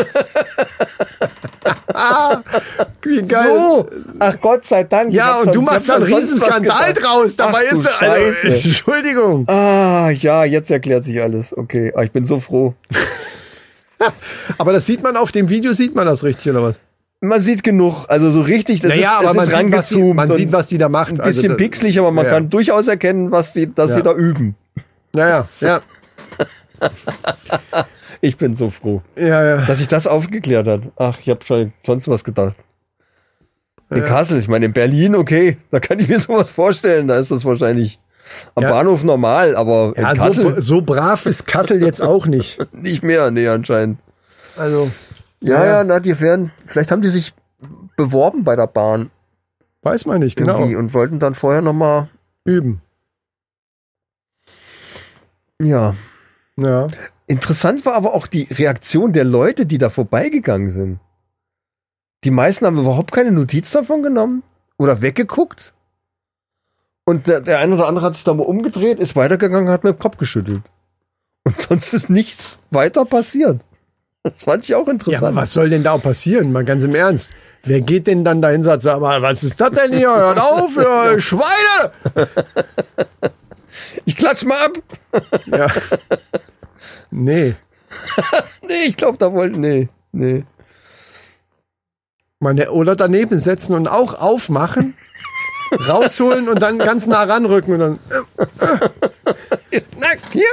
Wie geil. So. Ach Gott sei Dank. Ja, und du machst schon einen Riesenskandal draus. Dabei Ach du ist er. Also. Entschuldigung. Ah, ja, jetzt erklärt sich alles. Okay, ah, ich bin so froh. Aber das sieht man auf dem Video, sieht man das richtig, oder was? Man sieht genug, also so richtig, das Naja, ist, aber man sieht, was die, man sieht, was die da macht. ein bisschen also, da- pixelig, aber man ja. kann durchaus erkennen, was die, dass Ja. sie da üben. Naja, ja. Ich bin so froh, Ja, ja. dass sich das aufgeklärt hat. Ach, ich habe schon sonst was gedacht. In Kassel, ich meine in Berlin, okay, da kann ich mir sowas vorstellen, da ist das wahrscheinlich am Ja. Bahnhof normal, aber in Ja, Kassel so, so brav ist Kassel jetzt auch nicht. nicht mehr, nee, anscheinend. Also, Ja, Ja. ja, na, die werden, vielleicht haben die sich beworben bei der Bahn weiß man nicht, genau. und wollten dann vorher nochmal, Üben. ja. Ja. Interessant war aber auch die Reaktion der Leute, die da vorbeigegangen sind. Die meisten haben überhaupt keine Notiz davon genommen oder weggeguckt. Und der, der eine oder andere hat sich da mal umgedreht, ist weitergegangen, hat mit dem Kopf geschüttelt. Und sonst ist nichts weiter passiert. Das fand ich auch Ja, interessant. aber was soll denn da auch passieren? Mal ganz im Ernst. Wer geht denn dann dahin und sagt, sag mal, was ist das denn hier? Hört auf, ihr Schweine! Ich klatsch mal ab. Ja. Nee. Nee, ich glaube, da wollten, nee, nee. Meine, oder daneben setzen und auch aufmachen rausholen und dann ganz nah ranrücken und dann. Na, hier.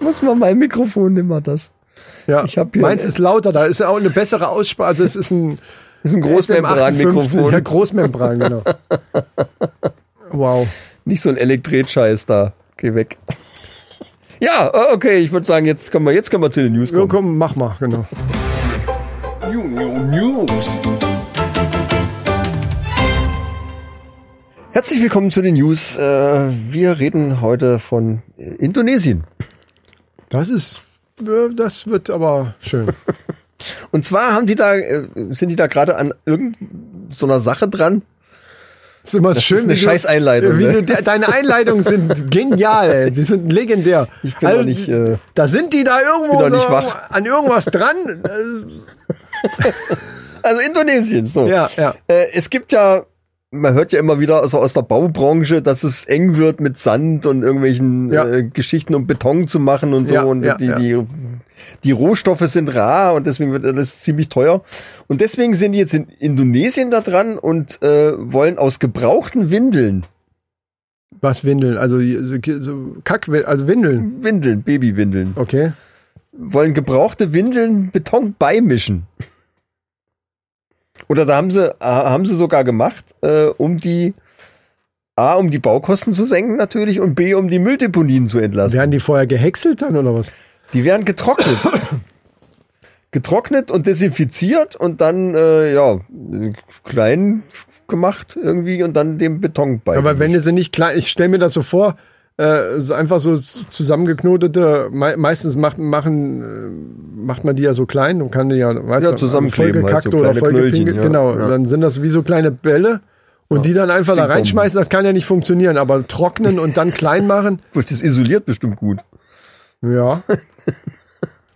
Muss man mein Mikrofon nimmer das. Ja, Ich hab hier- meins ist lauter, da ist ja auch eine bessere Aussprache. Also es ist ein, Das ist ein Großmembran-Mikrofon. Ja, Großmembran, genau. Wow. Nicht so ein Elektret-Scheiß da. Geh weg. Ja, äh, okay, ich würde sagen, jetzt können wir, jetzt können wir zu den News Ja, kommen. komm, mach mal, genau. News. Herzlich willkommen zu den News. Äh, wir reden heute von äh, Indonesien. Das ist, äh, das wird aber schön. Und zwar haben die da, sind die da gerade an irgendeiner Sache dran. Das ist immer schön, ist eine du- scheiß Einleitung, Wie ne? du, de, deine Einleitungen sind genial, ey. Die sind legendär. Ich bin auch nicht, äh, da sind die da irgendwo so an irgendwas dran. Also Indonesien. So. Ja, ja. Es gibt ja, man hört ja immer wieder also aus der Baubranche, dass es eng wird mit Sand und irgendwelchen Ja. äh, Geschichten, um Beton zu machen und so. Ja, und ja, die, die, die Rohstoffe sind rar und deswegen wird das ziemlich teuer. Und deswegen sind die jetzt in Indonesien da dran und äh, wollen aus gebrauchten Windeln, Was Windeln? Also so, so Kack, also Windeln. Windeln, Babywindeln, Okay. wollen gebrauchte Windeln Beton beimischen. Oder da haben sie, äh, haben sie sogar gemacht, äh, um die A, um die Baukosten zu senken natürlich und B, um die Mülldeponien zu entlassen. Werden die vorher gehäckselt dann oder was? Die werden getrocknet. getrocknet und desinfiziert und dann, äh, ja, klein gemacht irgendwie und dann dem Beton bei. Aber wenn du sie nicht klein, ich stelle mir das so vor, äh, einfach so zusammengeknotete, me meistens macht, machen, äh, macht man die ja so klein und kann die ja, weißt Ja, du, zusammenkleben halt, vollgekackt so oder vollgepinkelt, ja, genau. ja. Dann sind das wie so kleine Bälle und die dann einfach da reinschmeißen, das kann ja nicht funktionieren, aber trocknen und dann klein machen, das isoliert bestimmt gut. ja.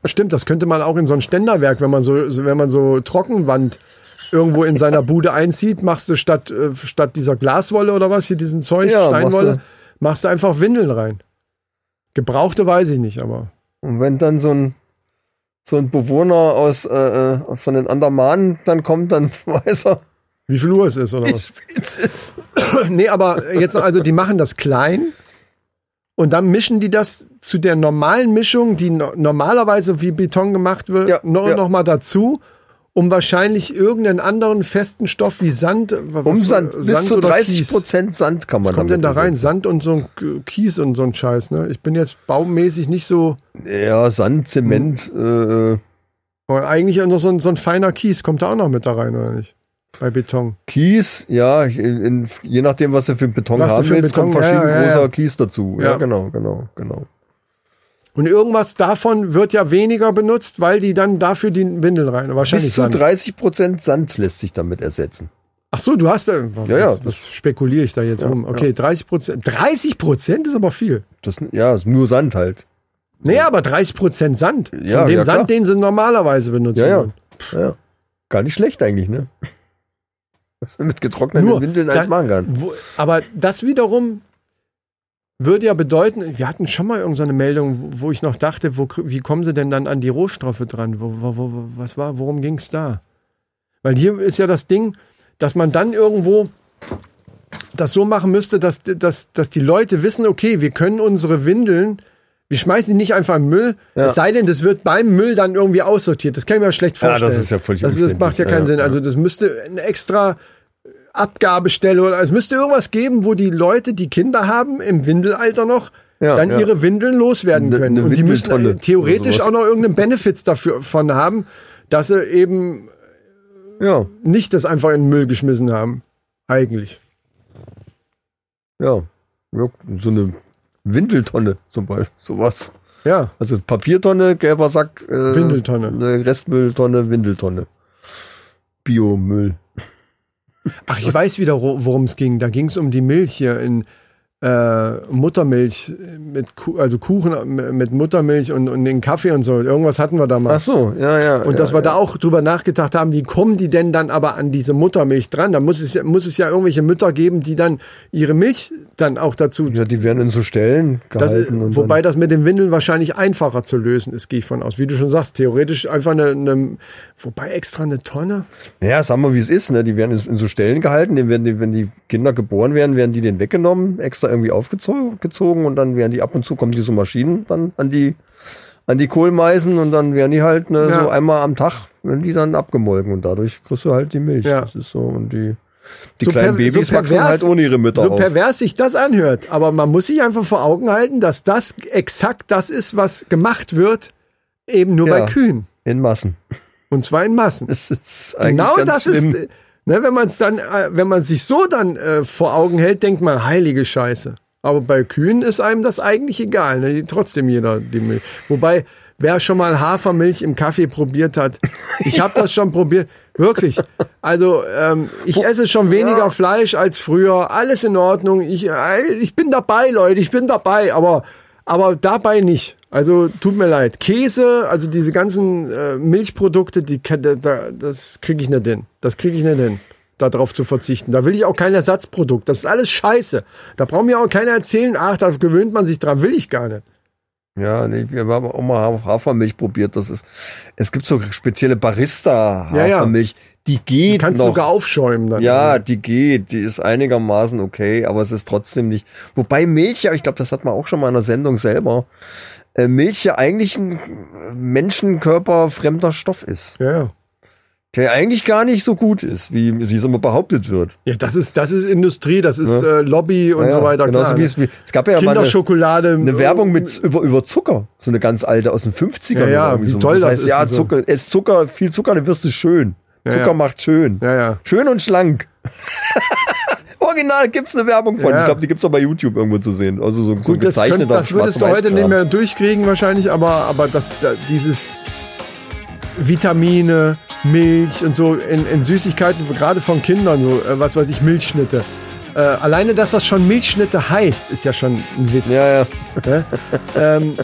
Stimmt, das könnte man auch in so ein Ständerwerk, wenn man so, wenn man so Trockenwand irgendwo in seiner Bude einzieht, machst du statt, äh, statt dieser Glaswolle oder was, hier diesen Zeug, Ja, Steinwolle, machst du einfach Windeln rein. Gebrauchte weiß ich nicht, aber. Und wenn dann so ein so ein Bewohner aus äh, äh, von den Andamanen dann kommt, dann weiß er, Wie viel Uhr es ist oder was? ist. nee, aber jetzt, also die machen das klein und dann mischen die das zu der normalen Mischung, die no normalerweise wie Beton gemacht wird, Ja, noch, ja. noch mal dazu, um wahrscheinlich irgendeinen anderen festen Stoff wie Sand, was- Um Sand, bis zu oder 30 Kies. Prozent Sand kann man Was kommt denn da rein? Sand und so ein Kies und so ein Scheiß, ne? Ich bin jetzt baumäßig nicht so, Ja, Sand, Zement, äh, aber eigentlich noch so ein, so ein feiner Kies, kommt da auch noch mit da rein, oder nicht? Bei Beton. Kies, ja, in, je nachdem, was du für einen Beton Was haben willst, Beton- kommt verschieden ja, ja, ja. großer Kies dazu. Ja. genau, genau, genau. Und irgendwas davon wird ja weniger benutzt, weil die dann dafür die Windeln rein. Wahrscheinlich Bis zu Sand. 30 Prozent Sand lässt sich damit ersetzen. Ach so, du hast da. Ja, ja, Was, was spekuliere ich da jetzt rum? Okay, 30 Prozent. 30 Prozent ist aber viel. Das, ja, ist nur Sand halt. Nee, aber 30 Prozent Sand. Von Ja, dem ja, Sand, den sie normalerweise benutzen. Ja, ja. Ja. Gar nicht schlecht eigentlich, ne? Was man mit getrockneten Nur, Windeln alles machen kann. Wo, aber das wiederum würde ja bedeuten, wir hatten schon mal irgendeine Meldung, wo ich noch dachte, wo, wie kommen sie denn dann an die Rohstoffe dran? Wo, wo, was war, worum ging es da? Weil hier ist ja das Ding, dass man dann irgendwo das so machen müsste, dass, dass, dass die Leute wissen, okay, wir können unsere Windeln, wir schmeißen die nicht einfach im Müll, Ja. es sei denn, das wird beim Müll dann irgendwie aussortiert. Das kann ich mir schlecht Ja, das vorstellen. ist ja völlig das, das macht ja keinen Ja, Sinn. Also das müsste eine extra Abgabestelle oder es müsste irgendwas geben, wo die Leute, die Kinder haben, im Windelalter noch, Ja, dann ja. ihre Windeln loswerden Ne- können. ne Und die müssen theoretisch auch noch irgendeinen Benefits dafür von haben, dass sie eben Ja, nicht das einfach in den Müll geschmissen haben. Eigentlich. ja. ja so eine Windeltonne zum Beispiel. Sowas. Ja. Also Papiertonne, gelber Sack, äh, Windeltonne. Restmülltonne, Windeltonne. Biomüll. Ach, ich weiß wieder, wo- worum es ging. Da ging es um die Milch hier in äh, Muttermilch mit Ku also Kuchen mit Muttermilch und, und den Kaffee und so. Irgendwas hatten wir da mal. Ach so, ja, ja. Und ja, dass wir ja. da auch drüber nachgedacht haben, wie kommen die denn dann aber an diese Muttermilch dran? Da muss es, ja- muss es ja irgendwelche Mütter geben, die dann ihre Milch dann auch dazu. Ja, die werden in so Stellen Das, gehalten. und wobei das mit den Windeln wahrscheinlich einfacher zu lösen ist, gehe ich von aus. Wie du schon sagst, theoretisch einfach eine, eine wobei extra eine Tonne. ja, sagen wir, wie es ist. Ne? Die werden in so Stellen gehalten. Die werden, die, wenn die Kinder geboren werden, werden die denen weggenommen, extra irgendwie aufgezogen gezogen und dann werden die ab und zu kommen diese Maschinen dann an die an die Kohlmeisen und dann werden die halt ne, Ja. so einmal am Tag werden die dann abgemolken und dadurch kriegst du halt die Milch. Ja. Das ist so und die die So kleinen per- so Babys wachsen pervers- halt ohne ihre Mütter So auf. pervers sich das anhört, aber man muss sich einfach vor Augen halten, dass das exakt das ist, was gemacht wird, eben nur Ja. bei Kühen. In Massen. Und zwar in Massen. Das ist eigentlich Genau das schlimm. ist, ne, wenn man es dann, äh, wenn man sich so dann äh, vor Augen hält, denkt man, heilige Scheiße. Aber bei Kühen ist einem das eigentlich egal. Ne? Trotzdem jeder die Milch. Wobei, wer schon mal Hafermilch im Kaffee probiert hat, ich habe das schon probiert, wirklich. Also ähm, ich esse schon weniger Fleisch als früher. Alles in Ordnung. Ich, äh, ich bin dabei, Leute. Ich bin dabei. Aber aber dabei nicht. Also tut mir leid. Käse, also diese ganzen äh, Milchprodukte, die da, da, das kriege ich nicht hin. Das kriege ich nicht hin, darauf zu verzichten. Da will ich auch kein Ersatzprodukt. Das ist alles Scheiße. Da braucht mir auch keiner erzählen, ach, da gewöhnt man sich dran. Will ich gar nicht. Ja, nee, wir haben auch mal Hafermilch probiert. Das ist, es gibt so spezielle Ja, ja. Barista-Hafermilch. Die geht Die kannst noch. sogar aufschäumen dann. ja, die geht. Die ist einigermaßen okay, aber es ist trotzdem nicht. Wobei Milch ja, ich glaube, das hat man auch schon mal in der Sendung selber. Äh, Milch ja eigentlich ein Menschenkörper fremder Stoff ist. Ja, ja. Der eigentlich gar nicht so gut ist, wie, wie es immer behauptet wird. Ja, das ist, das ist Industrie, das ist äh, Lobby und Ja, so weiter. Genauso klar, wie es, wie, es gab ja mal eine, Kinderschokolade. eine Werbung mit über, über Zucker. So eine ganz alte aus den 50ern. Ja, ja, wie so. toll das heißt, ist ja, und so. Zucker, ess Zucker, viel Zucker, dann wirst du schön. Zucker ja. macht schön. Ja, ja. Schön und schlank. Original gibt's eine Werbung von. Ja. Ich glaube, die gibt's auch bei YouTube irgendwo zu sehen. Also so, so Gut, das, gezeichneter könnt, das würdest du heute nicht mehr durchkriegen wahrscheinlich, aber, aber das, da, dieses Vitamine, Milch und so in, in Süßigkeiten, gerade von Kindern, so äh, was weiß ich, Milchschnitte. Äh, alleine, dass das schon Milchschnitte heißt, ist ja schon ein Witz. Ja, ja. Ähm,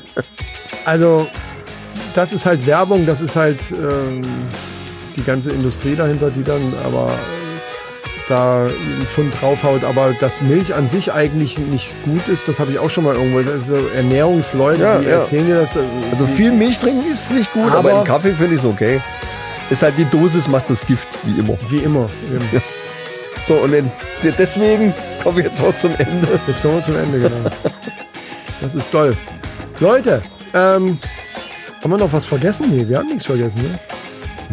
also, das ist halt Werbung, das ist halt ähm, die ganze Industrie dahinter, die dann aber da einen Pfund draufhaut. Aber dass Milch an sich eigentlich nicht gut ist, das habe ich auch schon mal irgendwo. Das ist so Ernährungsleute, Ja, die ja. erzählen dir das. äh, Also viel Milch trinken ist nicht gut, aber, Aber- im Kaffee finde ich es okay. Ist halt die Dosis macht das Gift, wie immer. Wie immer. Eben. So, und deswegen kommen wir jetzt auch zum Ende. Jetzt kommen wir zum Ende, genau. Das ist toll. Leute, ähm, haben wir noch was vergessen? Nee, wir haben nichts vergessen, ne?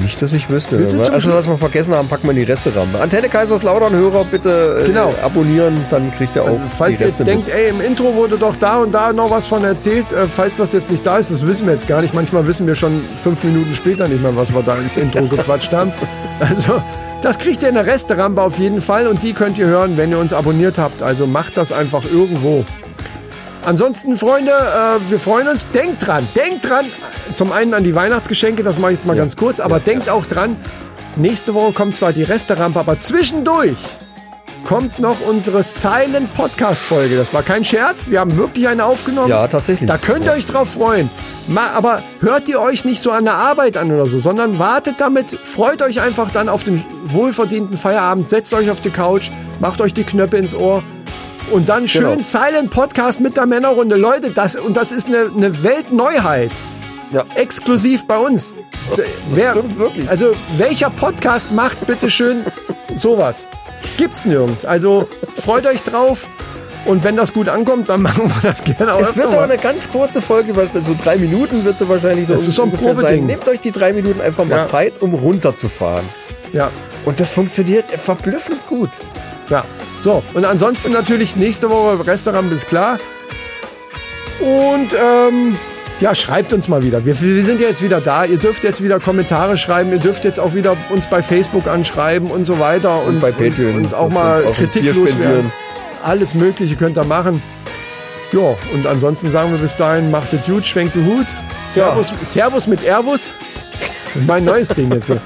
Nicht, dass ich wüsste. Also, was wir vergessen haben, packen wir in die Reste ran. Antenne Kaiserslautern-Hörer bitte äh, Genau. abonnieren, dann kriegt ihr auch Also, falls ihr jetzt denkt, ey, im Intro wurde doch da und da noch was von erzählt, äh, falls das jetzt nicht da ist, das wissen wir jetzt gar nicht. Manchmal wissen wir schon fünf Minuten später nicht mehr, was wir da ins Intro gequatscht haben. Also, das kriegt ihr in der Resterampe auf jeden Fall und die könnt ihr hören, wenn ihr uns abonniert habt. Also macht das einfach irgendwo. Ansonsten, Freunde, äh, wir freuen uns. Denkt dran, denkt dran. Zum einen an die Weihnachtsgeschenke, das mache ich jetzt mal ganz kurz, aber denkt auch dran, nächste Woche kommt zwar die Resterampe, aber zwischendurch kommt noch unsere Silent Podcast Folge. Das war kein Scherz, wir haben wirklich eine aufgenommen. Ja, tatsächlich. Da könnt ihr euch drauf freuen. Aber hört ihr euch nicht so an der Arbeit an oder so, sondern wartet damit, freut euch einfach dann auf den wohlverdienten Feierabend, setzt euch auf die Couch, macht euch die Knöpfe ins Ohr und dann schön Genau. Silent Podcast mit der Männerrunde. Leute, das, und das ist eine, eine Weltneuheit. Ja. Exklusiv bei uns. Das, äh, wer, stimmt wirklich. Also, welcher Podcast macht bitte schön sowas? Gibt's nirgends. Also, freut euch drauf. Und wenn das gut ankommt, dann machen wir das gerne auch. Es wird mal. eine ganz kurze Folge, so drei Minuten wird sie wahrscheinlich so Das ist so ein Probeding. Nehmt euch die drei Minuten einfach mal Ja. Zeit, um runterzufahren. Ja. Und das funktioniert verblüffend gut. Ja. So, und ansonsten natürlich nächste Woche Restaurant ist klar. Und ähm, ja, schreibt uns mal wieder. Wir, wir sind ja jetzt wieder da. Ihr dürft jetzt wieder Kommentare schreiben. Ihr dürft jetzt auch wieder uns bei Facebook anschreiben und so weiter. Und, bei Patreon Und, und auch mal auch Kritik loswerden. Alles Mögliche könnt ihr machen. Ja, und ansonsten sagen wir bis dahin, macht es gut, schwenkt den Hut. Servus, Servus mit Airbus. Das ist mein neues Ding jetzt hier.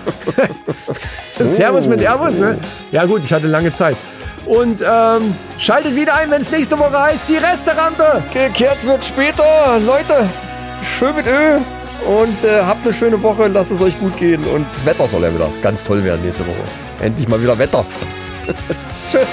Servus mit Airbus, ne? Ja gut, ich hatte lange Zeit. Und ähm, schaltet wieder ein, wenn es nächste Woche heißt, die Resterampe. Gekehrt wird später. Leute, schön mit Ö. Und äh, habt eine schöne Woche, lasst es euch gut gehen. Und das Wetter soll ja wieder ganz toll werden nächste Woche. Endlich mal wieder Wetter. Tschüss.